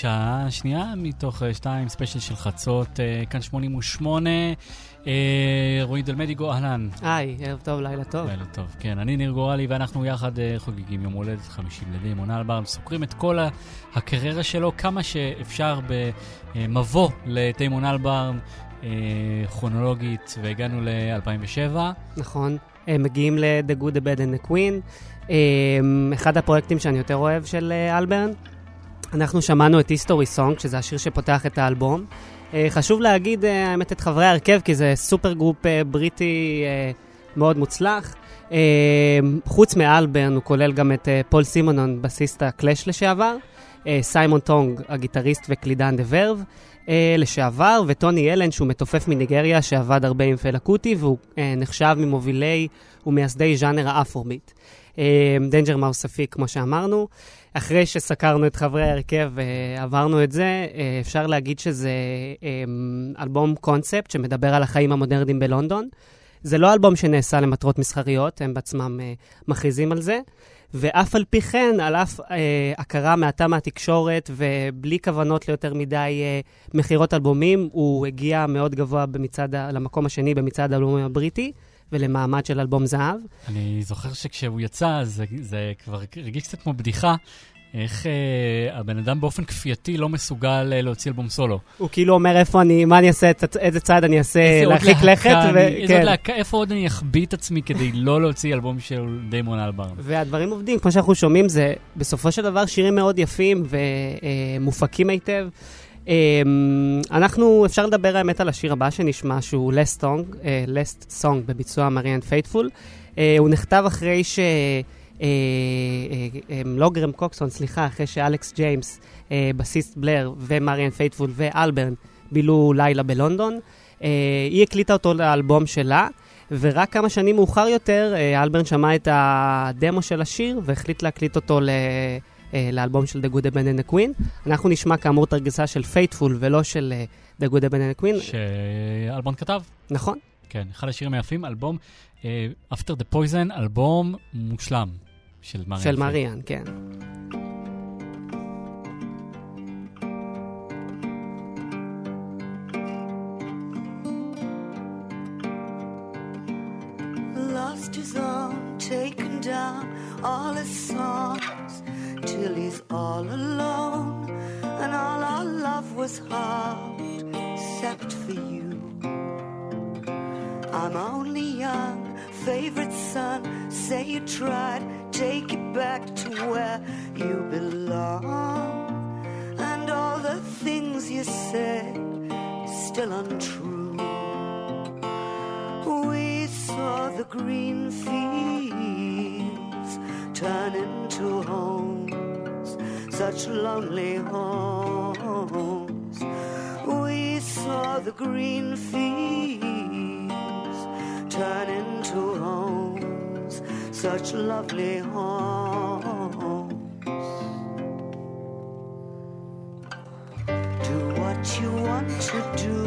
שעה שנייה מתוך אה, שתיים, ספיישל של חצות, אה, כאן 88. אה, רועי דלמדיגו, אהלן. היי, ערב טוב, לילה טוב. לילה טוב, כן. אני ניר גורלי, ואנחנו יחד חוגגים יום הולדת 50 לדיימון אלברן, סוקרים את כל הקריירה שלו, כמה שאפשר במבוא לדיימון אלברן, אה, כרונולוגית, והגענו ל-2007. נכון. הם מגיעים ל-The Good, The Bad and The Queen. אחד הפרויקטים שאני יותר אוהב של אלברן. אנחנו שמענו את History Song, שזה השיר שפותח את האלבום. אה, חשוב להגיד, אה, האמת, את חברי ההרכב, כי זה supergroup אה, בריטי מאוד מוצלח. חוץ מאלברן, הוא כולל גם את פול סימונון, בסיסט הקלאש לשעבר, סיימון טונג, הגיטריסט וקלידן דה ורב, לשעבר, וטוני אלן, שהוא מתופף מניגריה, שעבד הרבה עם פלה קוטי, והוא נחשב ממובילי ומייסדי ז'אנר האפרוביט. דנג'ר מאוס הפיק, כמו שאמרנו. אחרי שסקרנו את חברי ההרכב ועברנו את זה, אה, אפשר להגיד שזה אה, אלבום קונספט שמדבר על החיים המודרניים בלונדון. זה לא אלבום שנעשה למטרות מסחריות, הם בעצמם אה, מכריזים על זה. ואף על פי כן, על אף אה, הכרה מעטה מהתקשורת ובלי כוונות ליותר מדי אה, מכירות אלבומים, הוא הגיע מאוד גבוה במצעד, למקום השני במצעד האלבומים הבריטי, ולמעמד של אלבום זהב. אני זוכר שכשהוא יצא, זה, זה כבר הרגיש קצת כמו בדיחה, איך אה, הבן אדם באופן כפייתי לא מסוגל אה, להוציא אלבום סולו. הוא כאילו אומר איפה אני, מה אני אעשה, את- איזה צעד אני אעשה, להרחיק לכת, ו- איזה כן. להקה, איפה עוד אני אחביא את עצמי כדי לא להוציא אלבום של דיימון אלברן? והדברים עובדים, כמו שאנחנו שומעים, זה בסופו של דבר שירים מאוד יפים ומופקים היטב. אמ, אנחנו, אפשר לדבר האמת על השיר הבא שנשמע, שהוא Last Song, אה, Last Song בביצוע מריאן פייטפול. הוא נכתב אחרי ש... אה, אה, לא גרם קוקסון, סליחה, אחרי שאלכס ג'יימס, בסיסט בלר ומריאן פייטפול ואלברן בילו לילה בלונדון. היא הקליטה אותו לאלבום שלה, ורק כמה שנים מאוחר יותר, אלברן שמע את הדמו של השיר והחליט להקליט אותו לאלבום של The Good, The Bad and The Queen. אנחנו נשמע כאמור את הגרסה של פייטפול ולא של אה, The Good, The Bad and The Queen. שאלברן כתב. נכון. כן, אחד השירים היפים, אלבום אה, After the Poison, אלבום מושלם של מריאן. של. מריאן, כן. lost his own, taken down all his songs till he's all alone, and all our love was hard except for you. I'm only young, favorite son. Say you tried, take it back to where you belong, and all the things you said still untrue. We saw the green fields turn into homes, such lonely homes. We saw the green fields turn into homes, such lovely homes. Do what you want to do.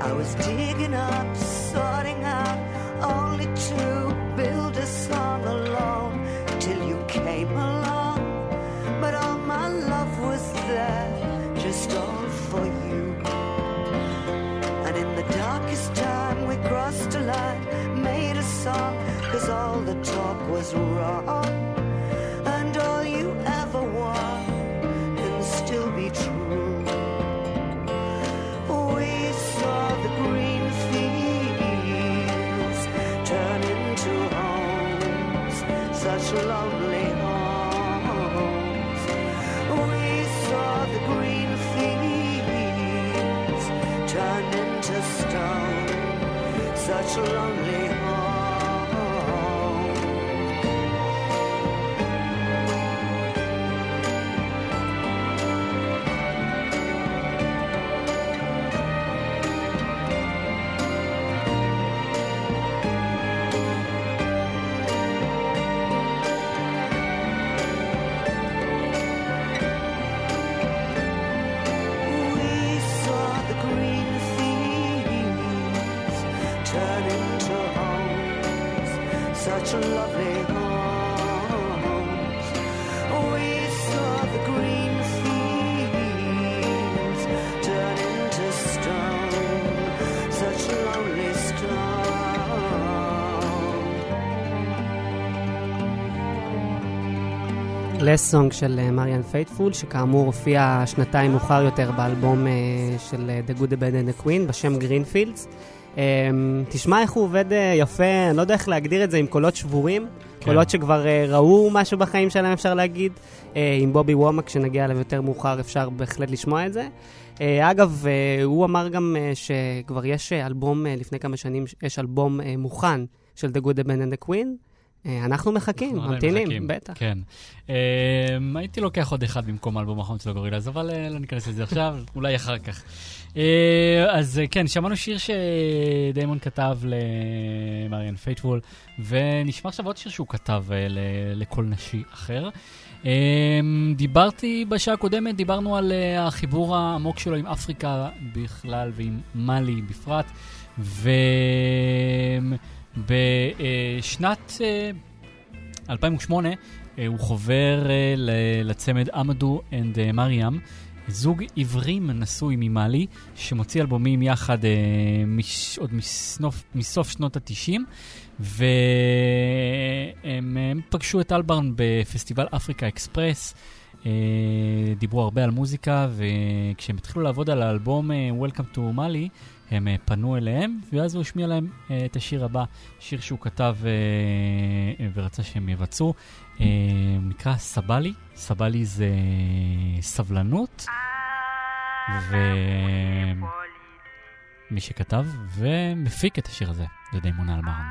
I was digging up, Last Song של אה, מריאן פייטפול, שכאמור הופיע שנתיים מאוחר יותר באלבום אה, של אה, The Good, The Bad and The Queen בשם Green Fields. אה, תשמע איך הוא עובד אה, יפה, אני לא יודע איך להגדיר את זה, עם קולות שבורים, כן. קולות שכבר אה, ראו משהו בחיים שלהם, אפשר להגיד. אה, עם בובי וומק, כשנגיע אליו יותר מאוחר, אפשר בהחלט לשמוע את זה. אה, אגב, אה, הוא אמר גם אה, שכבר יש אה, אלבום, אה, לפני כמה שנים, יש אלבום אה, מוכן של The Good, The Bad and The Queen. אה, אנחנו מחכים, ממתינים, בטח. כן. אמ, הייתי לוקח עוד אחד במקום האלבום האחרון של הגורילאז, אבל אה, לא ניכנס לזה עכשיו, אולי אחר כך. אה, אז אה, כן, שמענו שיר שדיימון כתב למריאן פייטפול, ונשמע עכשיו עוד שיר שהוא כתב אה, ל- לקול נשי אחר. דיברתי בשעה הקודמת, דיברנו על אה, החיבור העמוק שלו עם אפריקה בכלל ועם מאלי בפרט, ובשנת 2008 אה, הוא חובר אה, לצמד אמדו and אה, מריאם, זוג עיוורים נשוי ממאלי, שמוציא אלבומים יחד אה, מש, עוד מסוף, מסוף שנות ה-90, והם הם פגשו את אלברן בפסטיבל Africa Express. אה, דיברו הרבה על מוזיקה, וכשהם התחילו לעבוד על האלבום אה, Welcome to Mali, הם אה, פנו אליהם, ואז הוא השמיע להם אה, את השיר הבא, שיר שהוא כתב אה, ורצה שהם יבצעו. נקרא סבלי, סבלי זה סבלנות, ומי שכתב ומפיק את השיר הזה זה דיימון אלברן,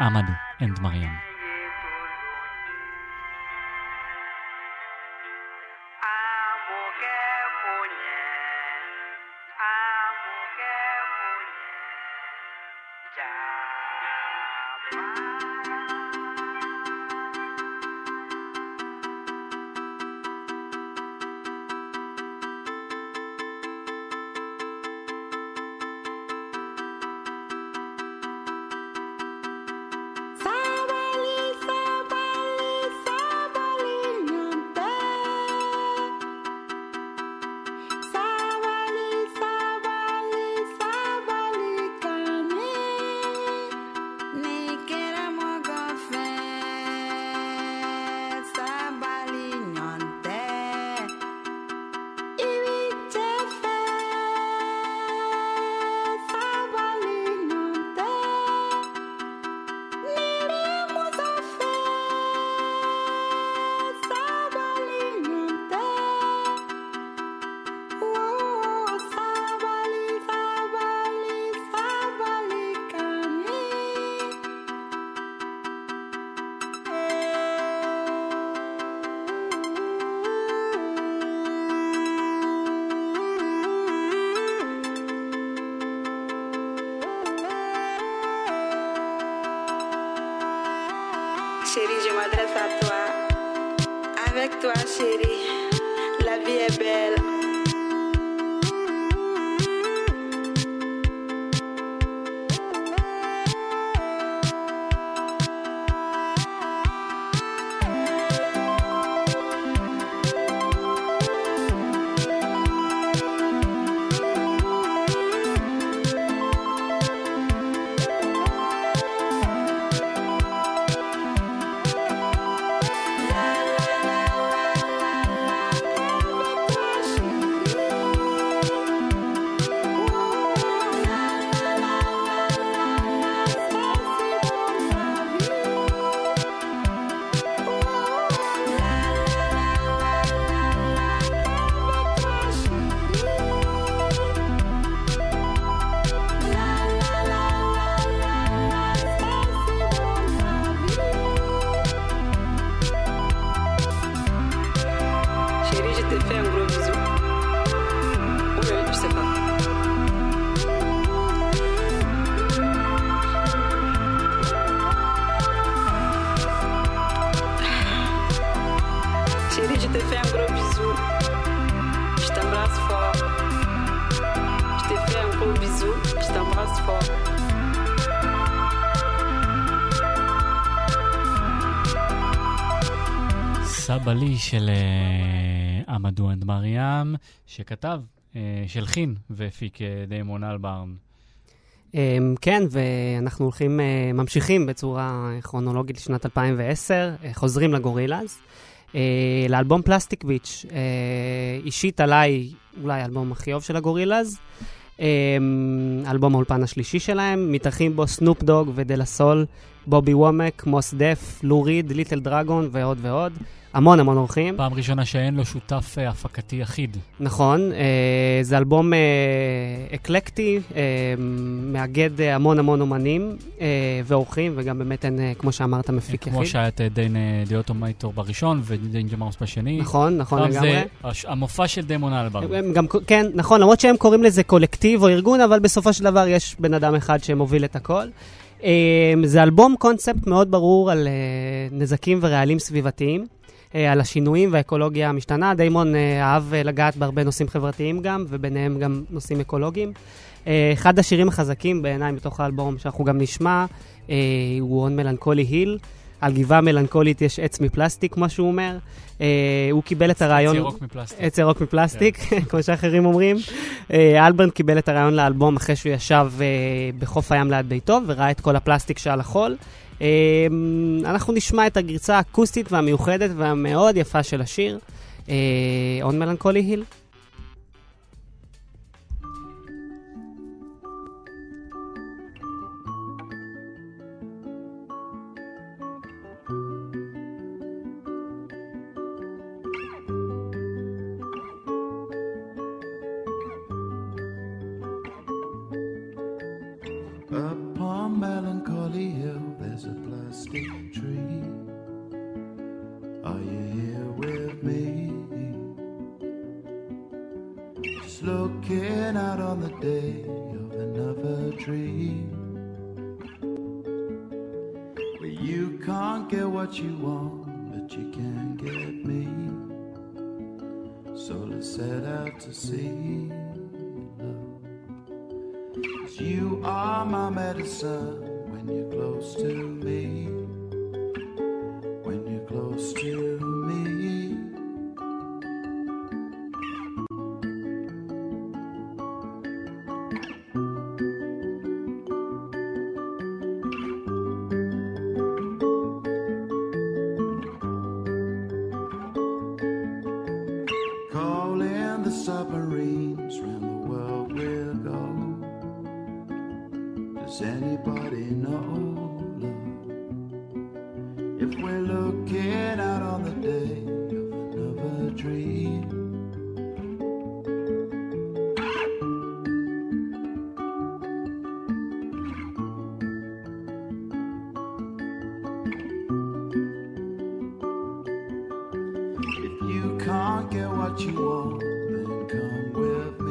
אמדו and מריאם. סבלי של אה, אמדו and מריאם, שכתב, אה, שהלחין והפיק אה, דיימון אלברן. אמ, כן, ואנחנו הולכים, ממשיכים בצורה כרונולוגית לשנת 2010, אה, חוזרים לגורילאז. לאלבום Plastic Beach, אישית עליי אולי האלבום הכי אהוב של הגורילאז. אה, אלבום האולפן השלישי שלהם, מתארחים בו סנופ דוג ודה לה סול, בובי וומק, מוס דף, לו ריד, ליטל דרגון ועוד ועוד. המון המון אורחים. פעם ראשונה שאין לו שותף אה, הפקתי אחיד. נכון, אה, זה אלבום אה, אקלקטי, אה, מאגד אה, המון המון אומנים אה, ואורחים, וגם באמת אין, אה, כמו שאמרת, מפיק כמו יחיד. שהיה את אה, דן אה, דה אוטומייטור בראשון ודיינג'ר מאוס בשני. נכון, נכון לגמרי. זה הש- המופע של דיימון אלברן. הם גם, כן, נכון, למרות שהם קוראים לזה קולקטיב או ארגון, אבל בסופו של דבר יש בן אדם אחד שמוביל את הכל. אה, זה אלבום קונספט מאוד ברור על אה, נזקים ורעלים סביבתיים, אה, על השינויים והאקולוגיה המשתנה. דיימון אה, אהב אה, לגעת בהרבה נושאים חברתיים גם, וביניהם גם נושאים אקולוגיים. אה, אחד השירים החזקים בעיניי מתוך האלבום שאנחנו גם נשמע, אה, הוא On Melancholy Hill. על גבעה מלנכולית יש עץ מפלסטיק, כמו שהוא אומר. אה, הוא קיבל את הרעיון... ירוק מפלסטיק. עץ ירוק מפלסטיק, כמו שאחרים אומרים. אה, אלברן קיבל את הרעיון לאלבום אחרי שהוא ישב אה, בחוף הים ליד ביתו וראה את כל הפלסטיק שעל החול. אה, אנחנו נשמע את הגרסה האקוסטית והמיוחדת והמאוד יפה של השיר, אה, On Melancholy Hill. Plastic tree. Are you here with me? Just looking out on the day of another dream. Where you can't get what you want, but you can get me. So let's set out to love. 'Cause you are my medicine when you're close to me close to get what you want, then come with me.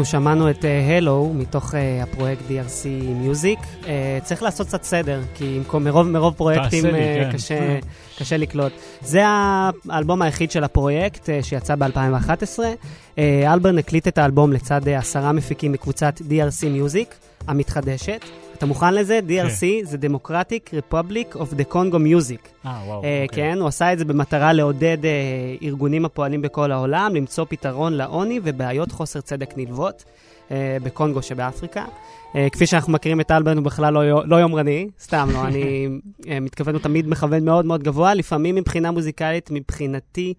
אנחנו שמענו את הלו מתוך אה, הפרויקט DRC Music. אה, צריך לעשות קצת סדר, כי מרוב, מרוב פרויקטים תעשה לי, אה, כן. קשה, קשה לקלוט. זה האלבום היחיד של הפרויקט אה, שיצא ב-2011. אה, אלברן הקליט את האלבום לצד אה, עשרה מפיקים מקבוצת DRC Music המתחדשת. אתה מוכן לזה? DRC זה Democratic Republic of the Congo Music. אה, וואו. אה, אוקיי. כן, הוא עשה את זה במטרה לעודד אה, ארגונים הפועלים בכל העולם, למצוא פתרון לעוני ובעיות חוסר צדק נלוות אה, בקונגו שבאפריקה. כפי שאנחנו מכירים את אלברן, הוא בכלל לא, לא יומרני, סתם לא, אני מתכוון, הוא תמיד מכוון מאוד מאוד גבוה, לפעמים מבחינה מוזיקלית, מבחינתי,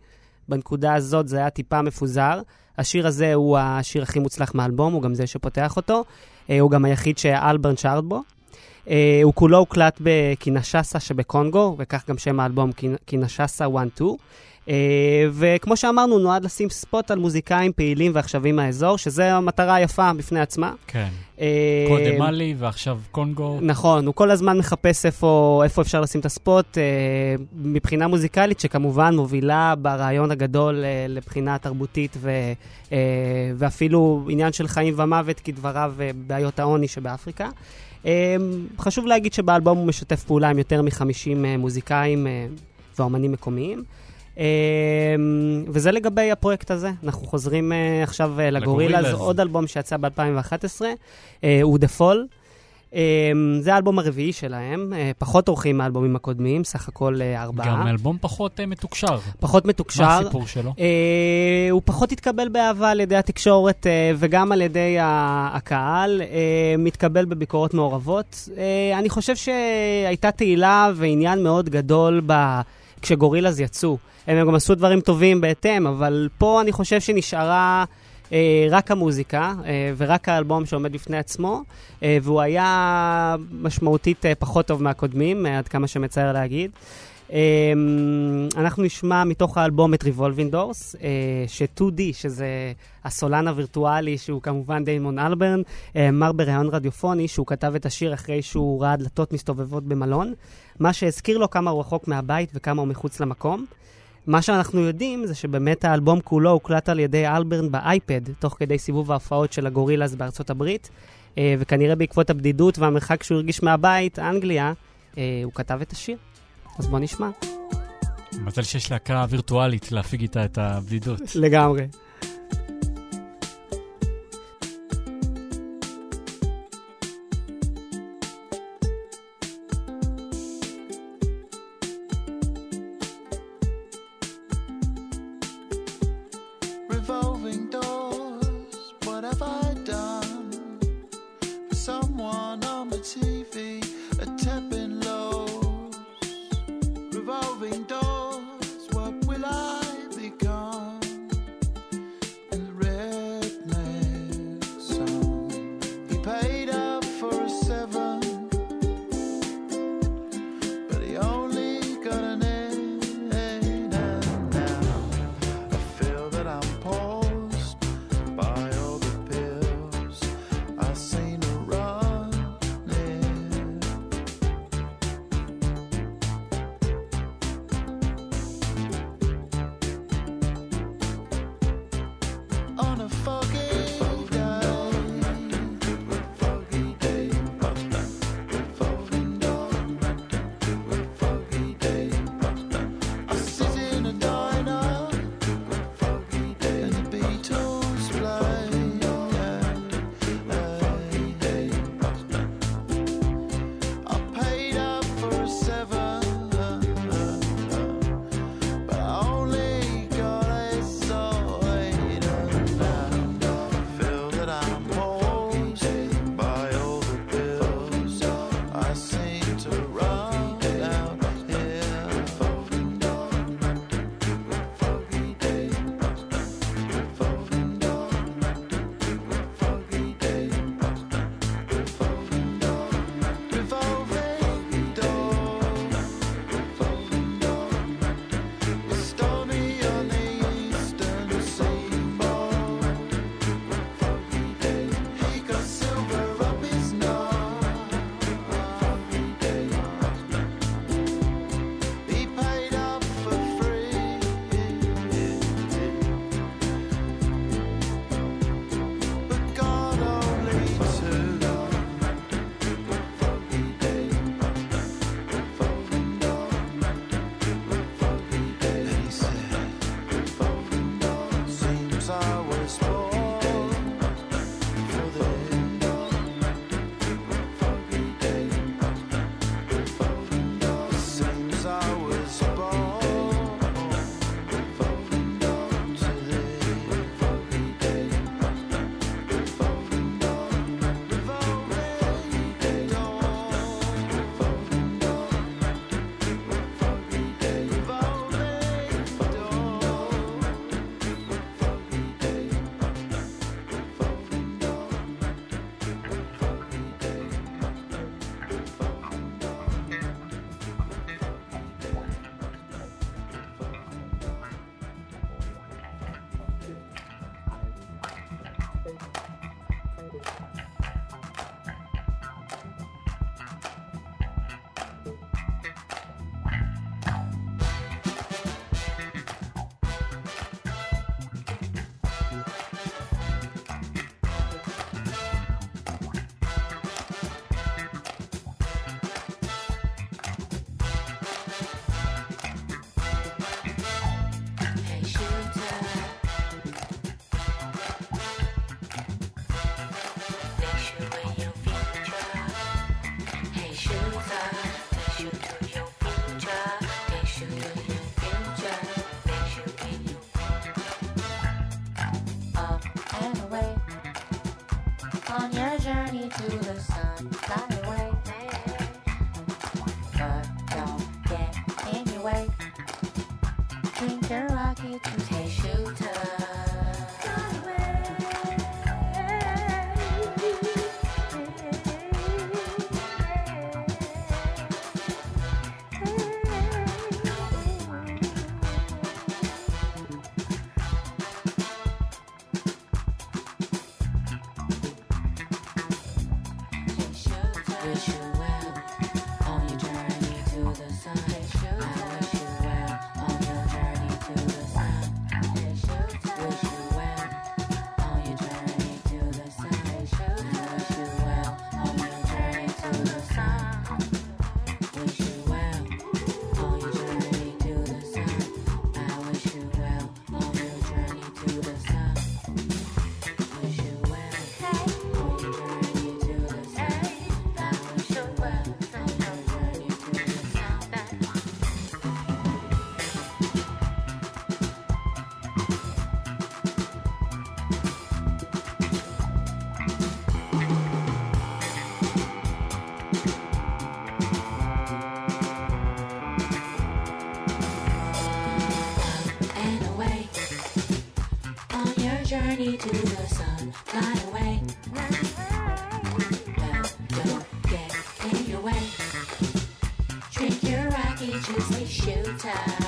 בנקודה הזאת זה היה טיפה מפוזר. השיר הזה הוא השיר הכי מוצלח מהאלבום, הוא גם זה שפותח אותו. אה, הוא גם היחיד שאלברן שר בו. אה, הוא כולו הוקלט בקינשאסה שבקונגו, וכך גם שם האלבום, קינ- קינשאסה 1-2. אה, וכמו שאמרנו, נועד לשים ספוט על מוזיקאים פעילים ועכשווים מהאזור, שזו המטרה היפה בפני עצמה. כן. אה, קודם מאלי ועכשיו קונגו. נכון, הוא כל הזמן מחפש איפה, איפה אפשר לשים את הספוט, אה, מבחינה מוזיקלית, שכמובן מובילה ברעיון הגדול אה, לבחינה תרבותית ו, אה, ואפילו עניין של חיים ומוות, כדבריו אה, בעיות העוני שבאפריקה. אה, חשוב להגיד שבאלבום הוא משתף פעולה עם יותר מ-50 אה, מוזיקאים אה, ואומנים מקומיים. אה, וזה לגבי הפרויקט הזה. אנחנו חוזרים אה, עכשיו אה, לגורילאז. עוד אלבום שיצא ב-2011, אה, הוא The Fall. Um, זה האלבום הרביעי שלהם, uh, פחות אורחים מהאלבומים הקודמים, סך הכל uh, ארבעה. גם אלבום פחות מתוקשר. פחות מתוקשר. מה הסיפור שלו? הוא פחות התקבל באהבה על ידי התקשורת וגם על ידי הקהל, מתקבל בביקורות מעורבות. אני חושב שהייתה תהילה ועניין מאוד גדול ב... כשגורילאז יצאו. הם גם עשו דברים טובים בהתאם, אבל פה אני חושב שנשארה אה, רק המוזיקה אה, ורק האלבום שעומד בפני עצמו, אה, והוא היה משמעותית אה, פחות טוב מהקודמים, אה, עד כמה שמצער להגיד. אה, אנחנו נשמע מתוך האלבום את Revolving Doors, אה, ש-2D, שזה הסולן הווירטואלי, שהוא כמובן דיימון אלברן, אה, אמר בריאיון רדיופוני שהוא כתב את השיר אחרי שהוא ראה דלתות מסתובבות במלון, מה שהזכיר לו כמה הוא רחוק מהבית וכמה הוא מחוץ למקום. מה שאנחנו יודעים זה שבאמת האלבום כולו הוקלט על ידי אלברן באייפד, תוך כדי סיבוב ההופעות של הגורילאז בארצות הברית, אה, וכנראה בעקבות הבדידות והמרחק שהוא הרגיש מהבית, אנגליה, אה, הוא כתב את השיר. אז בוא נשמע. מזל שיש להקה וירטואלית להפיג איתה את הבדידות. לגמרי. To the to the sun. Fly away. Don't get in your way. Drink your rocket juice, a shooter.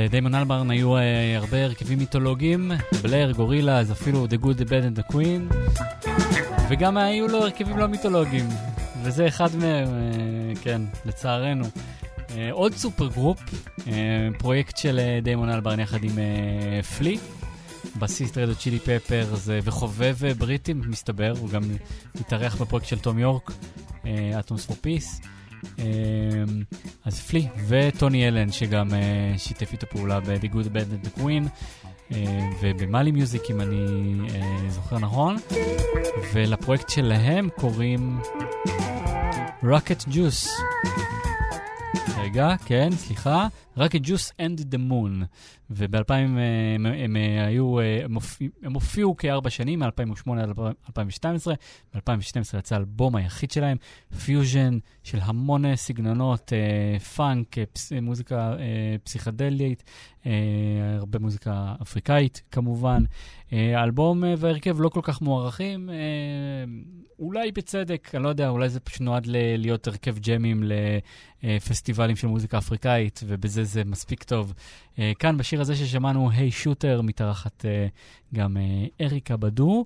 אז לדיימון אלברן היו אה, הרבה הרכבים מיתולוגיים, בלר, גורילאז, אפילו The Good, The Bad and The Queen, וגם היו לו הרכבים לא מיתולוגיים, וזה אחד מהם, אה, כן, לצערנו. אה, עוד super group, פרויקט של דיימון אלברן יחד עם פלי, בסיסט רד הוט צ'ילי פפרס וחובב בריטים, מסתבר, הוא גם התארח בפרויקט של תום יורק, אטומס פור פיס. אז פלי וטוני אלן, שגם אה, שיתף איתו פעולה ב-The Good, Bad and the Queen, אה, ובמאלי מיוזיק, אם אני אה, זוכר נכון, ולפרויקט שלהם קוראים Rocket Juice. רגע, כן, סליחה, Rocket Juice and the Moon. וב-2000 הם, הם אה, אה, הם הופיע- הם הופיעו כארבע שנים, מ-2008 עד 2012. ב-2012 יצא האלבום היחיד שלהם, פיוז'ן של המון אה, סגנונות, אה, פאנק, אה, פס, אה, מוזיקה אה, פסיכדלית, אה, הרבה מוזיקה אפריקאית כמובן. אה, האלבום אה, וההרכב לא כל כך מוערכים, אה, אולי בצדק, אני לא יודע, אולי זה פשוט נועד להיות הרכב ג'מים לפסטיבלים של מוזיקה אפריקאית, ובזה זה מספיק טוב. אה, כאן בשיר הזה ששמענו, Hey Shooter, מתארחת אה, גם אה, אריקה בדו,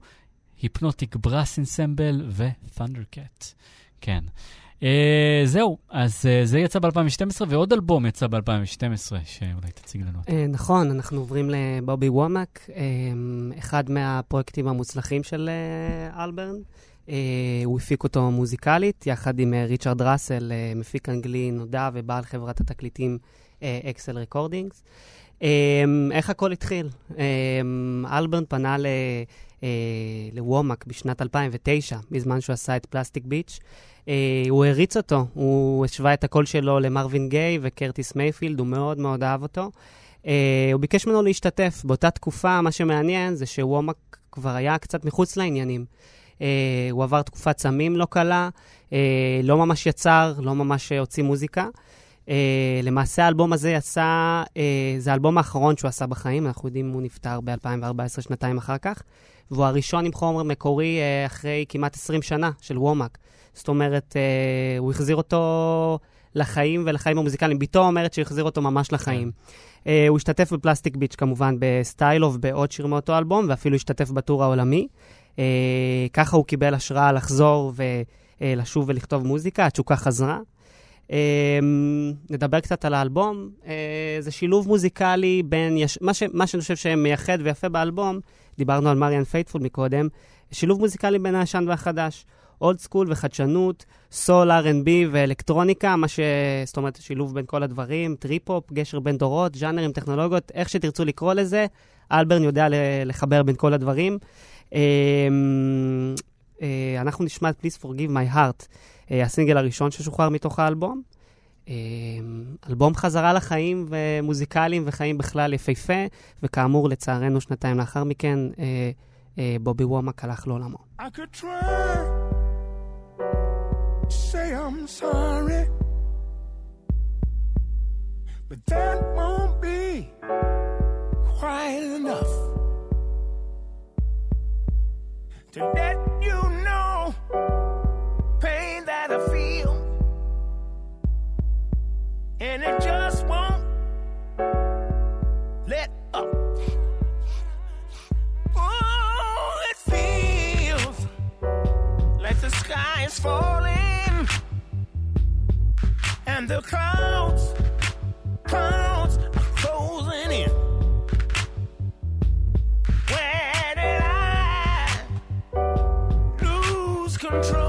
היפנוטיק ברס אנסמבל ות'נדרקט. כן. Uh, זהו, אז uh, זה יצא ב-2012, ועוד אלבום יצא ב-2012, שאולי תציג לנו. אה, נכון, אנחנו עוברים לבובי וומק, אה, אחד מהפרויקטים המוצלחים של אה, אלברן. אה, הוא הפיק אותו מוזיקלית, יחד עם אה, ריצ'רד ראסל, אה, מפיק אנגלי נודע ובעל חברת התקליטים אקסל רקורדינגס. איך הכל התחיל? אה, אלברן פנה ל- אה, לוומק בשנת 2009, בזמן שהוא עשה את Plastic Beach. אה, הוא הריץ אותו, הוא השווה את הקול שלו למרווין גיי וקרטיס מייפילד, הוא מאוד מאוד אהב אותו. הוא ביקש ממנו להשתתף. באותה תקופה, מה שמעניין זה שוומק כבר היה קצת מחוץ לעניינים. אה, הוא עבר תקופת סמים לא קלה, אה, לא ממש יצר, לא ממש הוציא מוזיקה. Uh, למעשה האלבום הזה יצא, uh, זה האלבום האחרון שהוא עשה בחיים, אנחנו יודעים, הוא נפטר ב-2014, שנתיים אחר כך, והוא הראשון עם חומר מקורי uh, אחרי כמעט 20 שנה של וומק. זאת אומרת, uh, הוא החזיר אותו לחיים ולחיים המוזיקליים. בתו אומרת שהוא החזיר אותו ממש לחיים. Uh, הוא השתתף בפלסטיק ביץ' כמובן בסטיילוב, בעוד שיר מאותו אלבום, ואפילו השתתף בטור העולמי. אה, ככה הוא קיבל השראה לחזור ולשוב ולכתוב מוזיקה, התשוקה חזרה. אה, נדבר קצת על האלבום. אה, זה שילוב מוזיקלי בין, יש... מה, ש... מה שאני חושב שמייחד ויפה באלבום, דיברנו על מריאן פייטפול מקודם, שילוב מוזיקלי בין הישן והחדש. old school וחדשנות, סול, R&B ואלקטרוניקה, מה ש... זאת אומרת, שילוב בין כל הדברים, טריפ-הופ, גשר בין דורות, ז'אנרים, טכנולוגיות, איך שתרצו לקרוא לזה, אלברן יודע לחבר בין כל הדברים. אה, אה, אנחנו נשמע את Please Forgive My Heart, הסינגל הראשון ששוחרר מתוך האלבום. אה, אלבום חזרה לחיים ומוזיקליים וחיים בכלל יפהפה, וכאמור, לצערנו, שנתיים לאחר מכן, אה, אה, בובי וומק הלך לעולמו. Say to let you know and it just won't let up. Oh, it feels like the sky is falling and the clouds, clouds are closing in. Where did I lose control?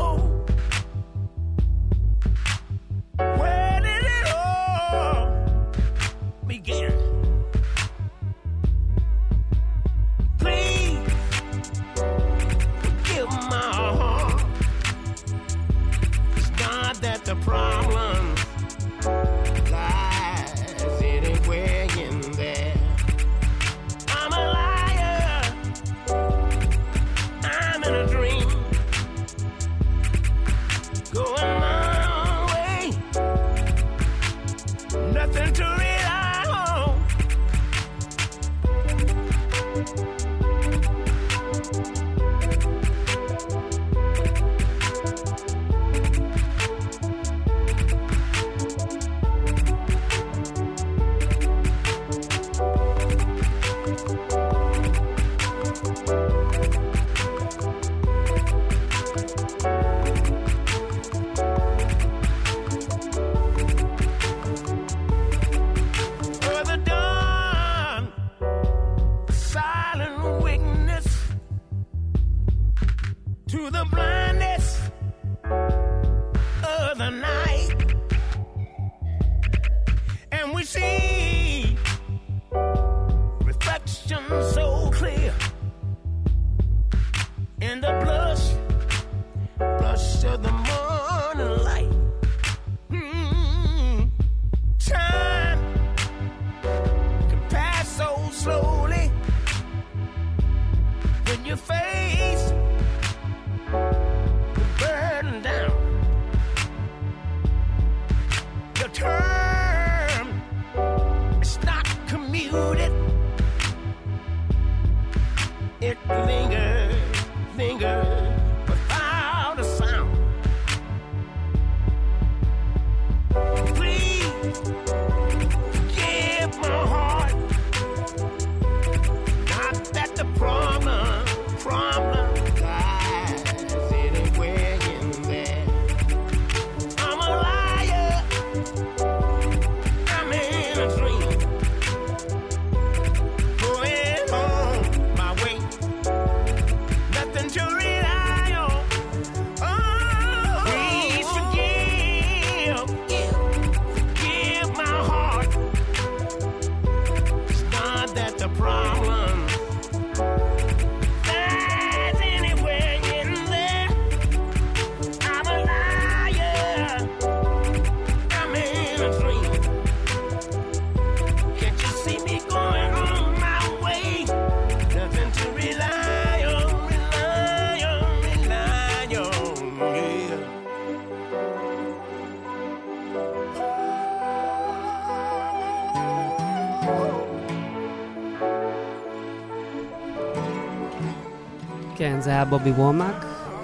כן, זה היה בובי וומק.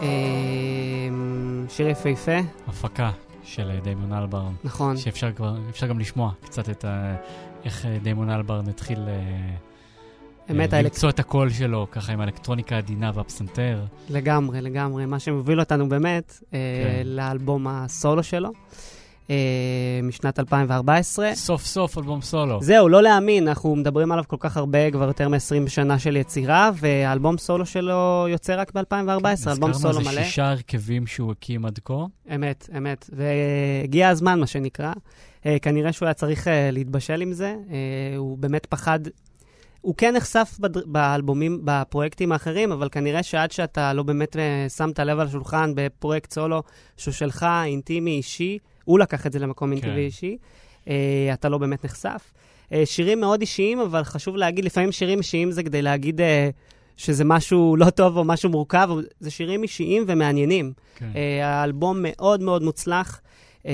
אה, שיר יפהפה, הפקה של אה, דיימון אלברן. נכון. שאפשר כבר, אפשר גם לשמוע קצת את ה... איך אה, דיימון אלברן התחיל... אמת, אה, האלק- למצוא את הקול שלו, ככה עם האלקטרוניקה העדינה והפסנתר. לגמרי, לגמרי. מה שמוביל אותנו באמת כן. לאלבום הסולו שלו, משנת 2014. סוף סוף אלבום סולו. זהו, לא להאמין, אנחנו מדברים עליו כל כך הרבה, כבר יותר מ-20 שנה של יצירה, והאלבום סולו שלו יוצא רק ב-2014, אלבום סולו מלא. איזה שישה הרכבים שהוא הקים עד כה. אמת, אמת. והגיע הזמן, מה שנקרא. אה, כנראה שהוא היה צריך אה, להתבשל עם זה. אה, הוא באמת פחד... הוא כן נחשף בד... באלבומים, בפרויקטים האחרים, אבל כנראה שעד שאתה לא באמת אה, שמת לב על השולחן בפרויקט סולו שהוא שלך, אינטימי, אישי, הוא לקח את זה למקום אינטימי כן. אישי, אה, אתה לא באמת נחשף. אה, שירים מאוד אישיים, אבל חשוב להגיד, לפעמים שירים אישיים זה כדי להגיד אה, שזה משהו לא טוב או משהו מורכב, אבל זה שירים אישיים ומעניינים. כן. אה, האלבום מאוד מאוד מוצלח. אה,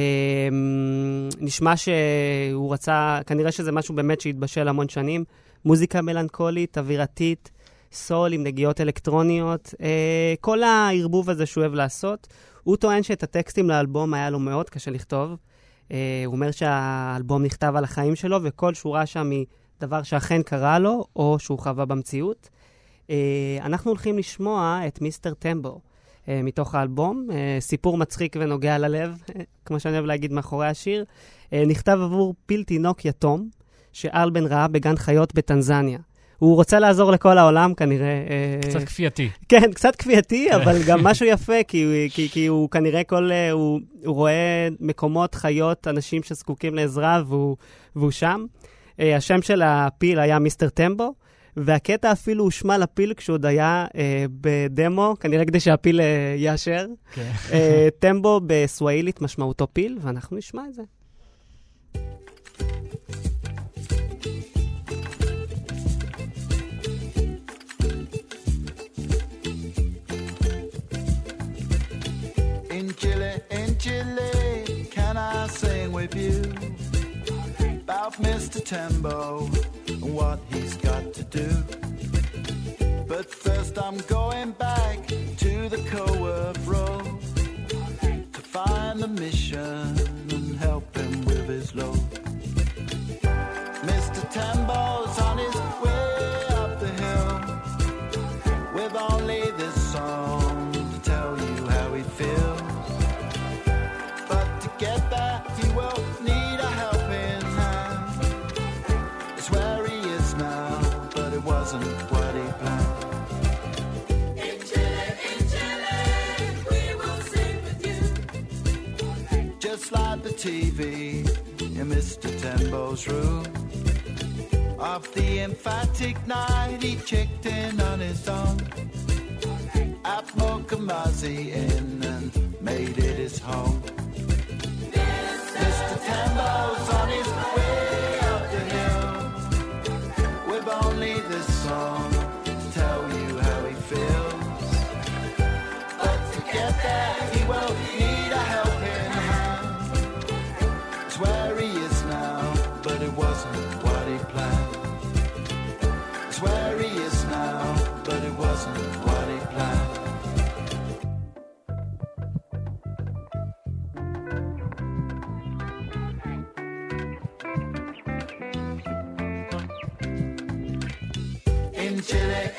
נשמע שהוא רצה, כנראה שזה משהו באמת שהתבשל המון שנים. מוזיקה מלנכולית, אווירתית, סול עם נגיעות אלקטרוניות, אה, כל הערבוב הזה שהוא אוהב לעשות. הוא טוען שאת הטקסטים לאלבום היה לו מאוד קשה לכתוב. אה, הוא אומר שהאלבום נכתב על החיים שלו, וכל שורה שם היא דבר שאכן קרה לו, או שהוא חווה במציאות. אה, אנחנו הולכים לשמוע את מיסטר טמבו. אה, מתוך האלבום, אה, סיפור מצחיק ונוגע ללב, כמו שאני אוהב להגיד מאחורי השיר, אה, נכתב עבור פיל תינוק יתום, שאלבן ראה בגן חיות בטנזניה. הוא רוצה לעזור לכל העולם כנראה. אה, קצת כפייתי. כן, קצת כפייתי, אבל גם משהו יפה, כי, כי, כי הוא כנראה כל... אה, הוא, הוא רואה מקומות, חיות, אנשים שזקוקים לעזרה, והוא, והוא שם. אה, השם של הפיל היה מיסטר טמבו, והקטע אפילו הושמע לפיל כשהוא עוד היה אה, בדמו, כנראה כדי שהפיל אה, יאשר. כן. אה, טמבו בסוואילית משמעותו פיל, ואנחנו נשמע את זה. In Chile, in Chile, can I sing with you about Mr. Tembo and what he's got to do? But first, I'm going back to the Coworth Road to find the mission and help him with his load. TV in Mr. Tembo's room. Of the emphatic night, he checked in on his own. At Mokamazi Inn and made it his home. Mr. Tembo's on his way up the hill with only this song Chile,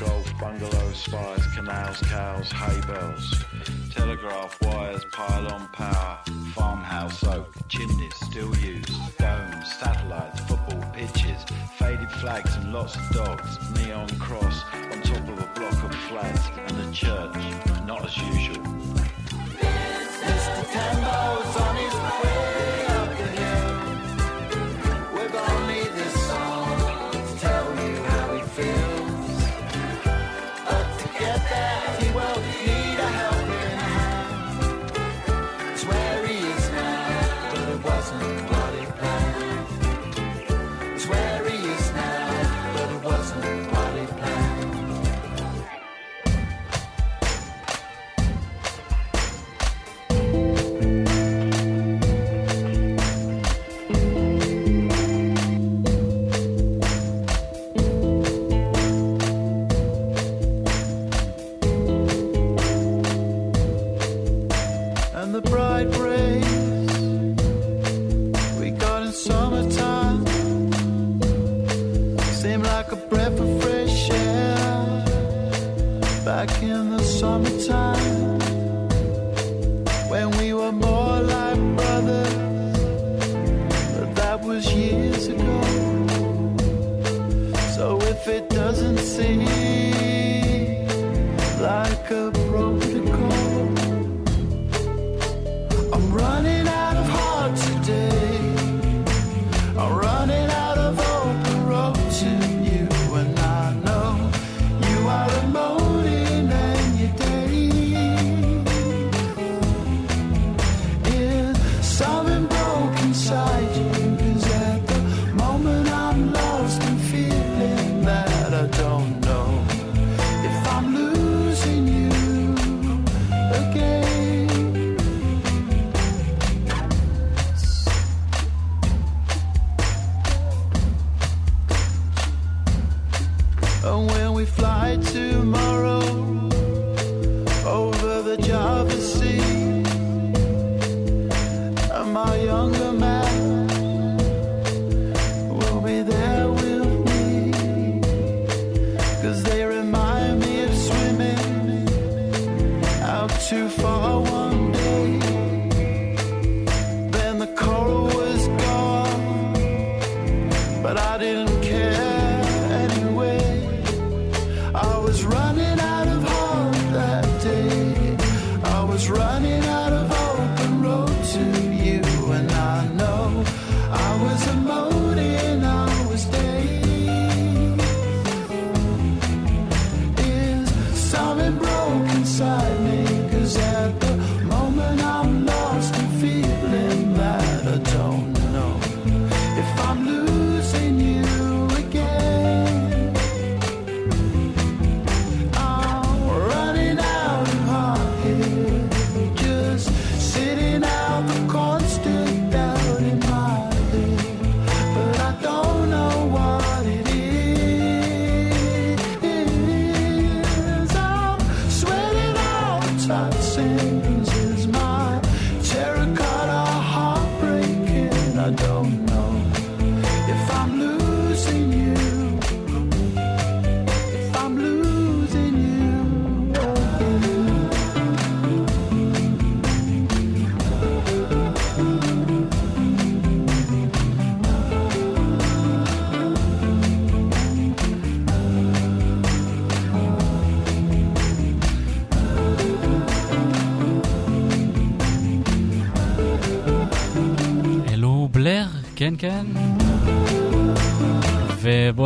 golf, bungalows, spires, canals, cows, hay bales, telegraph wires, pylon power, farmhouse oak, chimneys still used, domes, satellites, football pitches, faded flags and lots of dogs, neon cross on top of a block of flats and a church, not as usual. Mr. Tambo's on his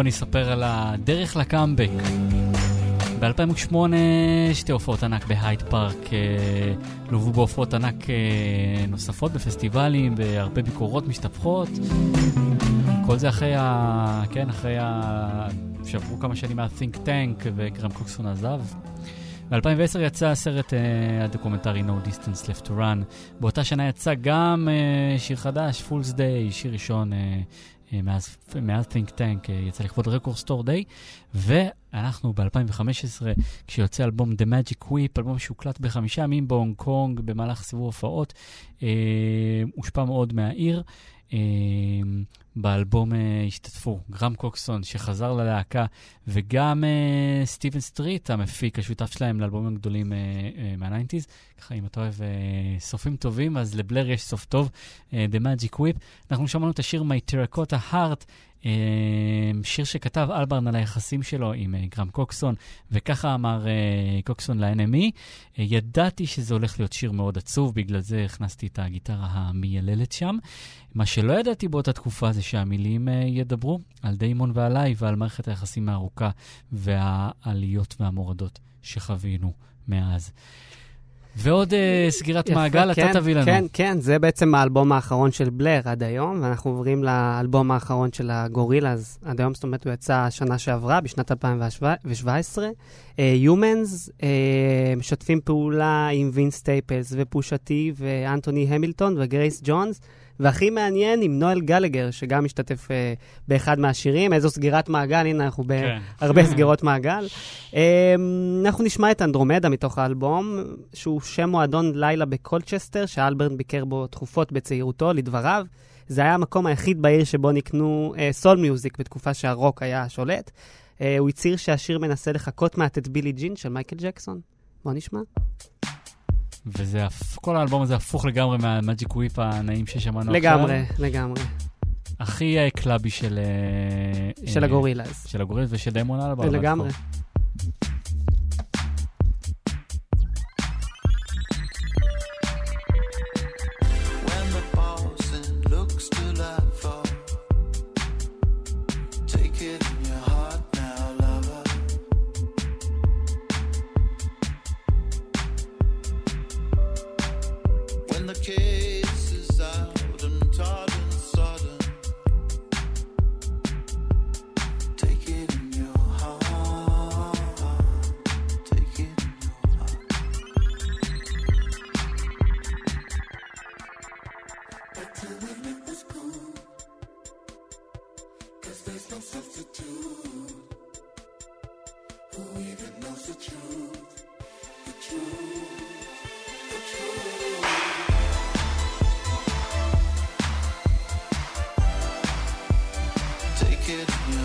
אני אספר על הדרך לקאמבק. ב-2008 שתי הופעות ענק בהייד פארק, אה, לוו בהופעות ענק אה, נוספות בפסטיבלים, בהרבה ביקורות משתפכות. כל זה אחרי ה... כן, אחרי ה... שעברו כמה שנים מה-think tank וגרם קוקסון עזב. ב-2010 יצא הסרט uh, הדוקומנטרי No Distance Left to Run. באותה שנה יצא גם uh, שיר חדש, Fool's Day, שיר ראשון uh, אה, מאז, מאז think tank אה, יצא לכבוד Record Store Day, ואנחנו ב-2015, כשיוצא אלבום The Magic Whip, אלבום שהוקלט בחמישה ימים בהונג קונג במהלך סיבוב הופעות, אה, הושפע מאוד מהעיר. אה, השתתפו גרם קוקסון, שחזר ללהקה, וגם אה, סטיבן סטריט, המפיק, השותף שלהם לאלבומים הגדולים אה, אה, מה-90's. ככה, אם אתה אוהב אה, סופים טובים, אז לבלר יש סוף טוב, אה, The Magic Whip. אנחנו שמענו את השיר My Terracotta Heart, שיר שכתב אלברן על היחסים שלו עם אה, גרם קוקסון, וככה אמר אה, קוקסון ל-NME. אה, ידעתי שזה הולך להיות שיר מאוד עצוב, בגלל זה הכנסתי את הגיטרה המייללת שם. מה שלא ידעתי באותה תקופה זה שהמילים ידברו על דיימון ועליי ועל מערכת היחסים הארוכה והעליות והמורדות שחווינו מאז. ועוד אה, סגירת יפה, מעגל, כן, אתה תביא לנו. כן, כן, זה בעצם האלבום האחרון של בלר עד היום, ואנחנו עוברים לאלבום האחרון של הגורילאז עד היום, זאת אומרת, הוא יצא שנה שעברה, בשנת 2017. אה, Humans uh, משתפים פעולה עם וינס סטייפלס ופושה טי ואנטוני המילטון וגרייס ג'ונס. והכי מעניין עם נואל גלגר, שגם משתתף uh, באחד מהשירים. איזו סגירת מעגל, הנה, אנחנו כן. בהרבה סגירות מעגל. Um, אנחנו נשמע את אנדרומדה מתוך האלבום, שהוא שם מועדון לילה בקולצ'סטר, שאלברן ביקר בו תכופות בצעירותו, לדבריו. זה היה המקום היחיד בעיר שבו ניגנו uh, soul music בתקופה שהרוק היה שולט. Uh, הוא הצהיר שהשיר מנסה לחקות מעט את בילי ג'ין של מייקל ג'קסון. בוא נשמע. וזה, כל האלבום הזה הפוך לגמרי מה Magic Whip הנעים ששמענו עכשיו. לגמרי, לגמרי. הכי אה, clubby של... אה, של אה, הגורילאז. של הגורילאז ושל דיימון אלברן. לגמרי. there's no substitute. Who even knows the truth? The truth. The truth. Take it.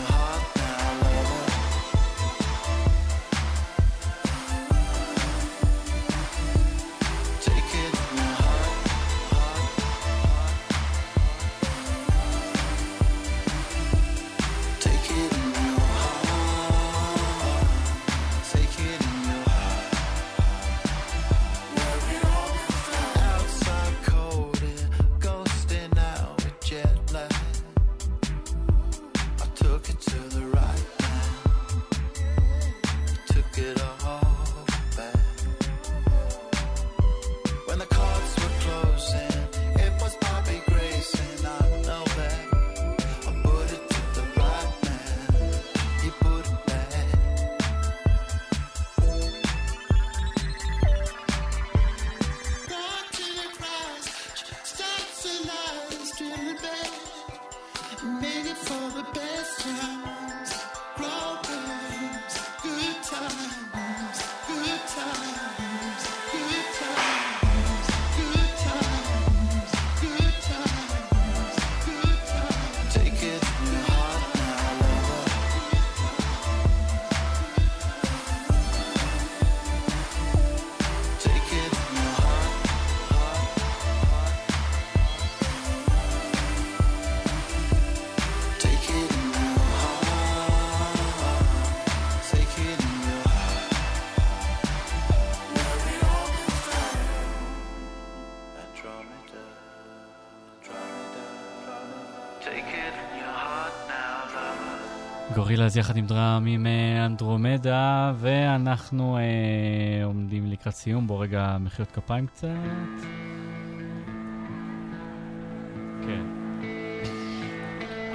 גורילאז יחד עם דראמים אה, אנדרומדה, ואנחנו אה, עומדים לקראת סיום. בואו רגע מחיאות כפיים קצת.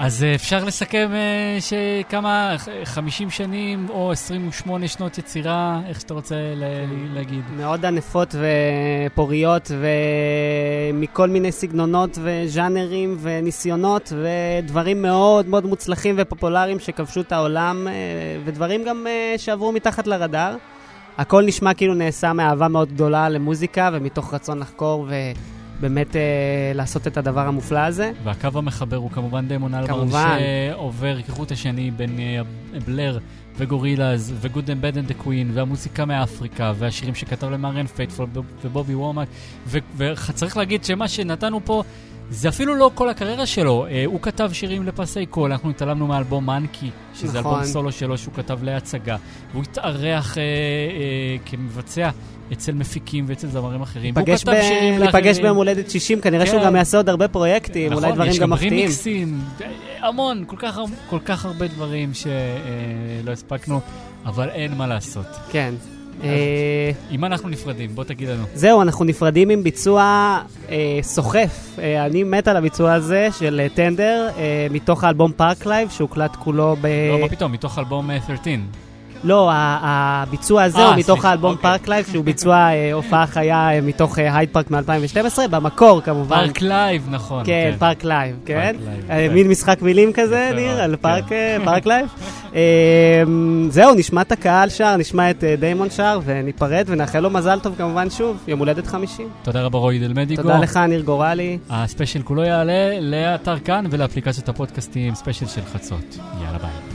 אז אה, אפשר לסכם אה, שכמה, ח- 50 שנים או 28 שנות יצירה, איך שאתה רוצה להגיד. מאוד ענפות ופוריות ומכל מיני סגנונות וז'אנרים וניסיונות ודברים מאוד מאוד מוצלחים ופופולריים שכבשו את העולם אה, ודברים גם שעברו מתחת לרדאר. הכל נשמע כאילו נעשה מאהבה מאוד גדולה למוזיקה ומתוך רצון לחקור באמת אה, לעשות את הדבר המופלא הזה. והקו המחבר הוא כמובן דיימון אלברן. שעובר כחוט השני בין אה, בלר וגורילאז ו Good and Bad and the Queen והמוזיקה מאפריקה והשירים שכתב למריאן פייטפול ובובי וומאק וצריך להגיד שמה שנתנו פה זה אפילו לא כל הקריירה שלו, אה, הוא כתב שירים לפסי קול, אנחנו התעלמנו מאלבום Monkey, שזה נכון. אלבום סולו שלו שהוא כתב להצגה, והוא התארח אה, אה, כמבצע אצל מפיקים ואצל זמרים אחרים, ניפגש ב- ניפגש. ביום הולדת 60, כנראה שהוא כן. גם יעשה עוד הרבה פרויקטים, אולי נכון, דברים יש גם מפתיעים. רימיקסים, המון, כל כך, כל כך הרבה דברים שלא הספקנו, אבל אין מה לעשות. כן. אה, עם מה אנחנו נפרדים? בוא תגיד לנו. זהו, אנחנו נפרדים עם ביצוע אה, סוחף. אה, אני מת על הביצוע הזה של טנדר, מתוך האלבום Park Live, שהוקלט כולו ב... לא, מה פתאום, מתוך אלבום אה, 13. לא, הביצוע הזה הוא מתוך האלבום. Park Live, שהוא ביצוע הופעה חיה מתוך הייד פארק מ-2012, במקור כמובן. Park Live, נכון. כן, Park Live, כן. Park Live, יפה. מין משחק מילים כזה, ניר, על כן. Park Park Live. אה, זהו, נשמע את הקהל שר, נשמע את אה, דיימון שר, וניפרד ונאחל לו מזל טוב כמובן שוב, יום הולדת 50. תודה רבה רועי דלמדיגו. תודה לך, ניר גורלי. הספיישל כולו יעלה לאתר כאן ולאפליקציות הפודקאסטים, ספיישל של חצות. יאללה ביי.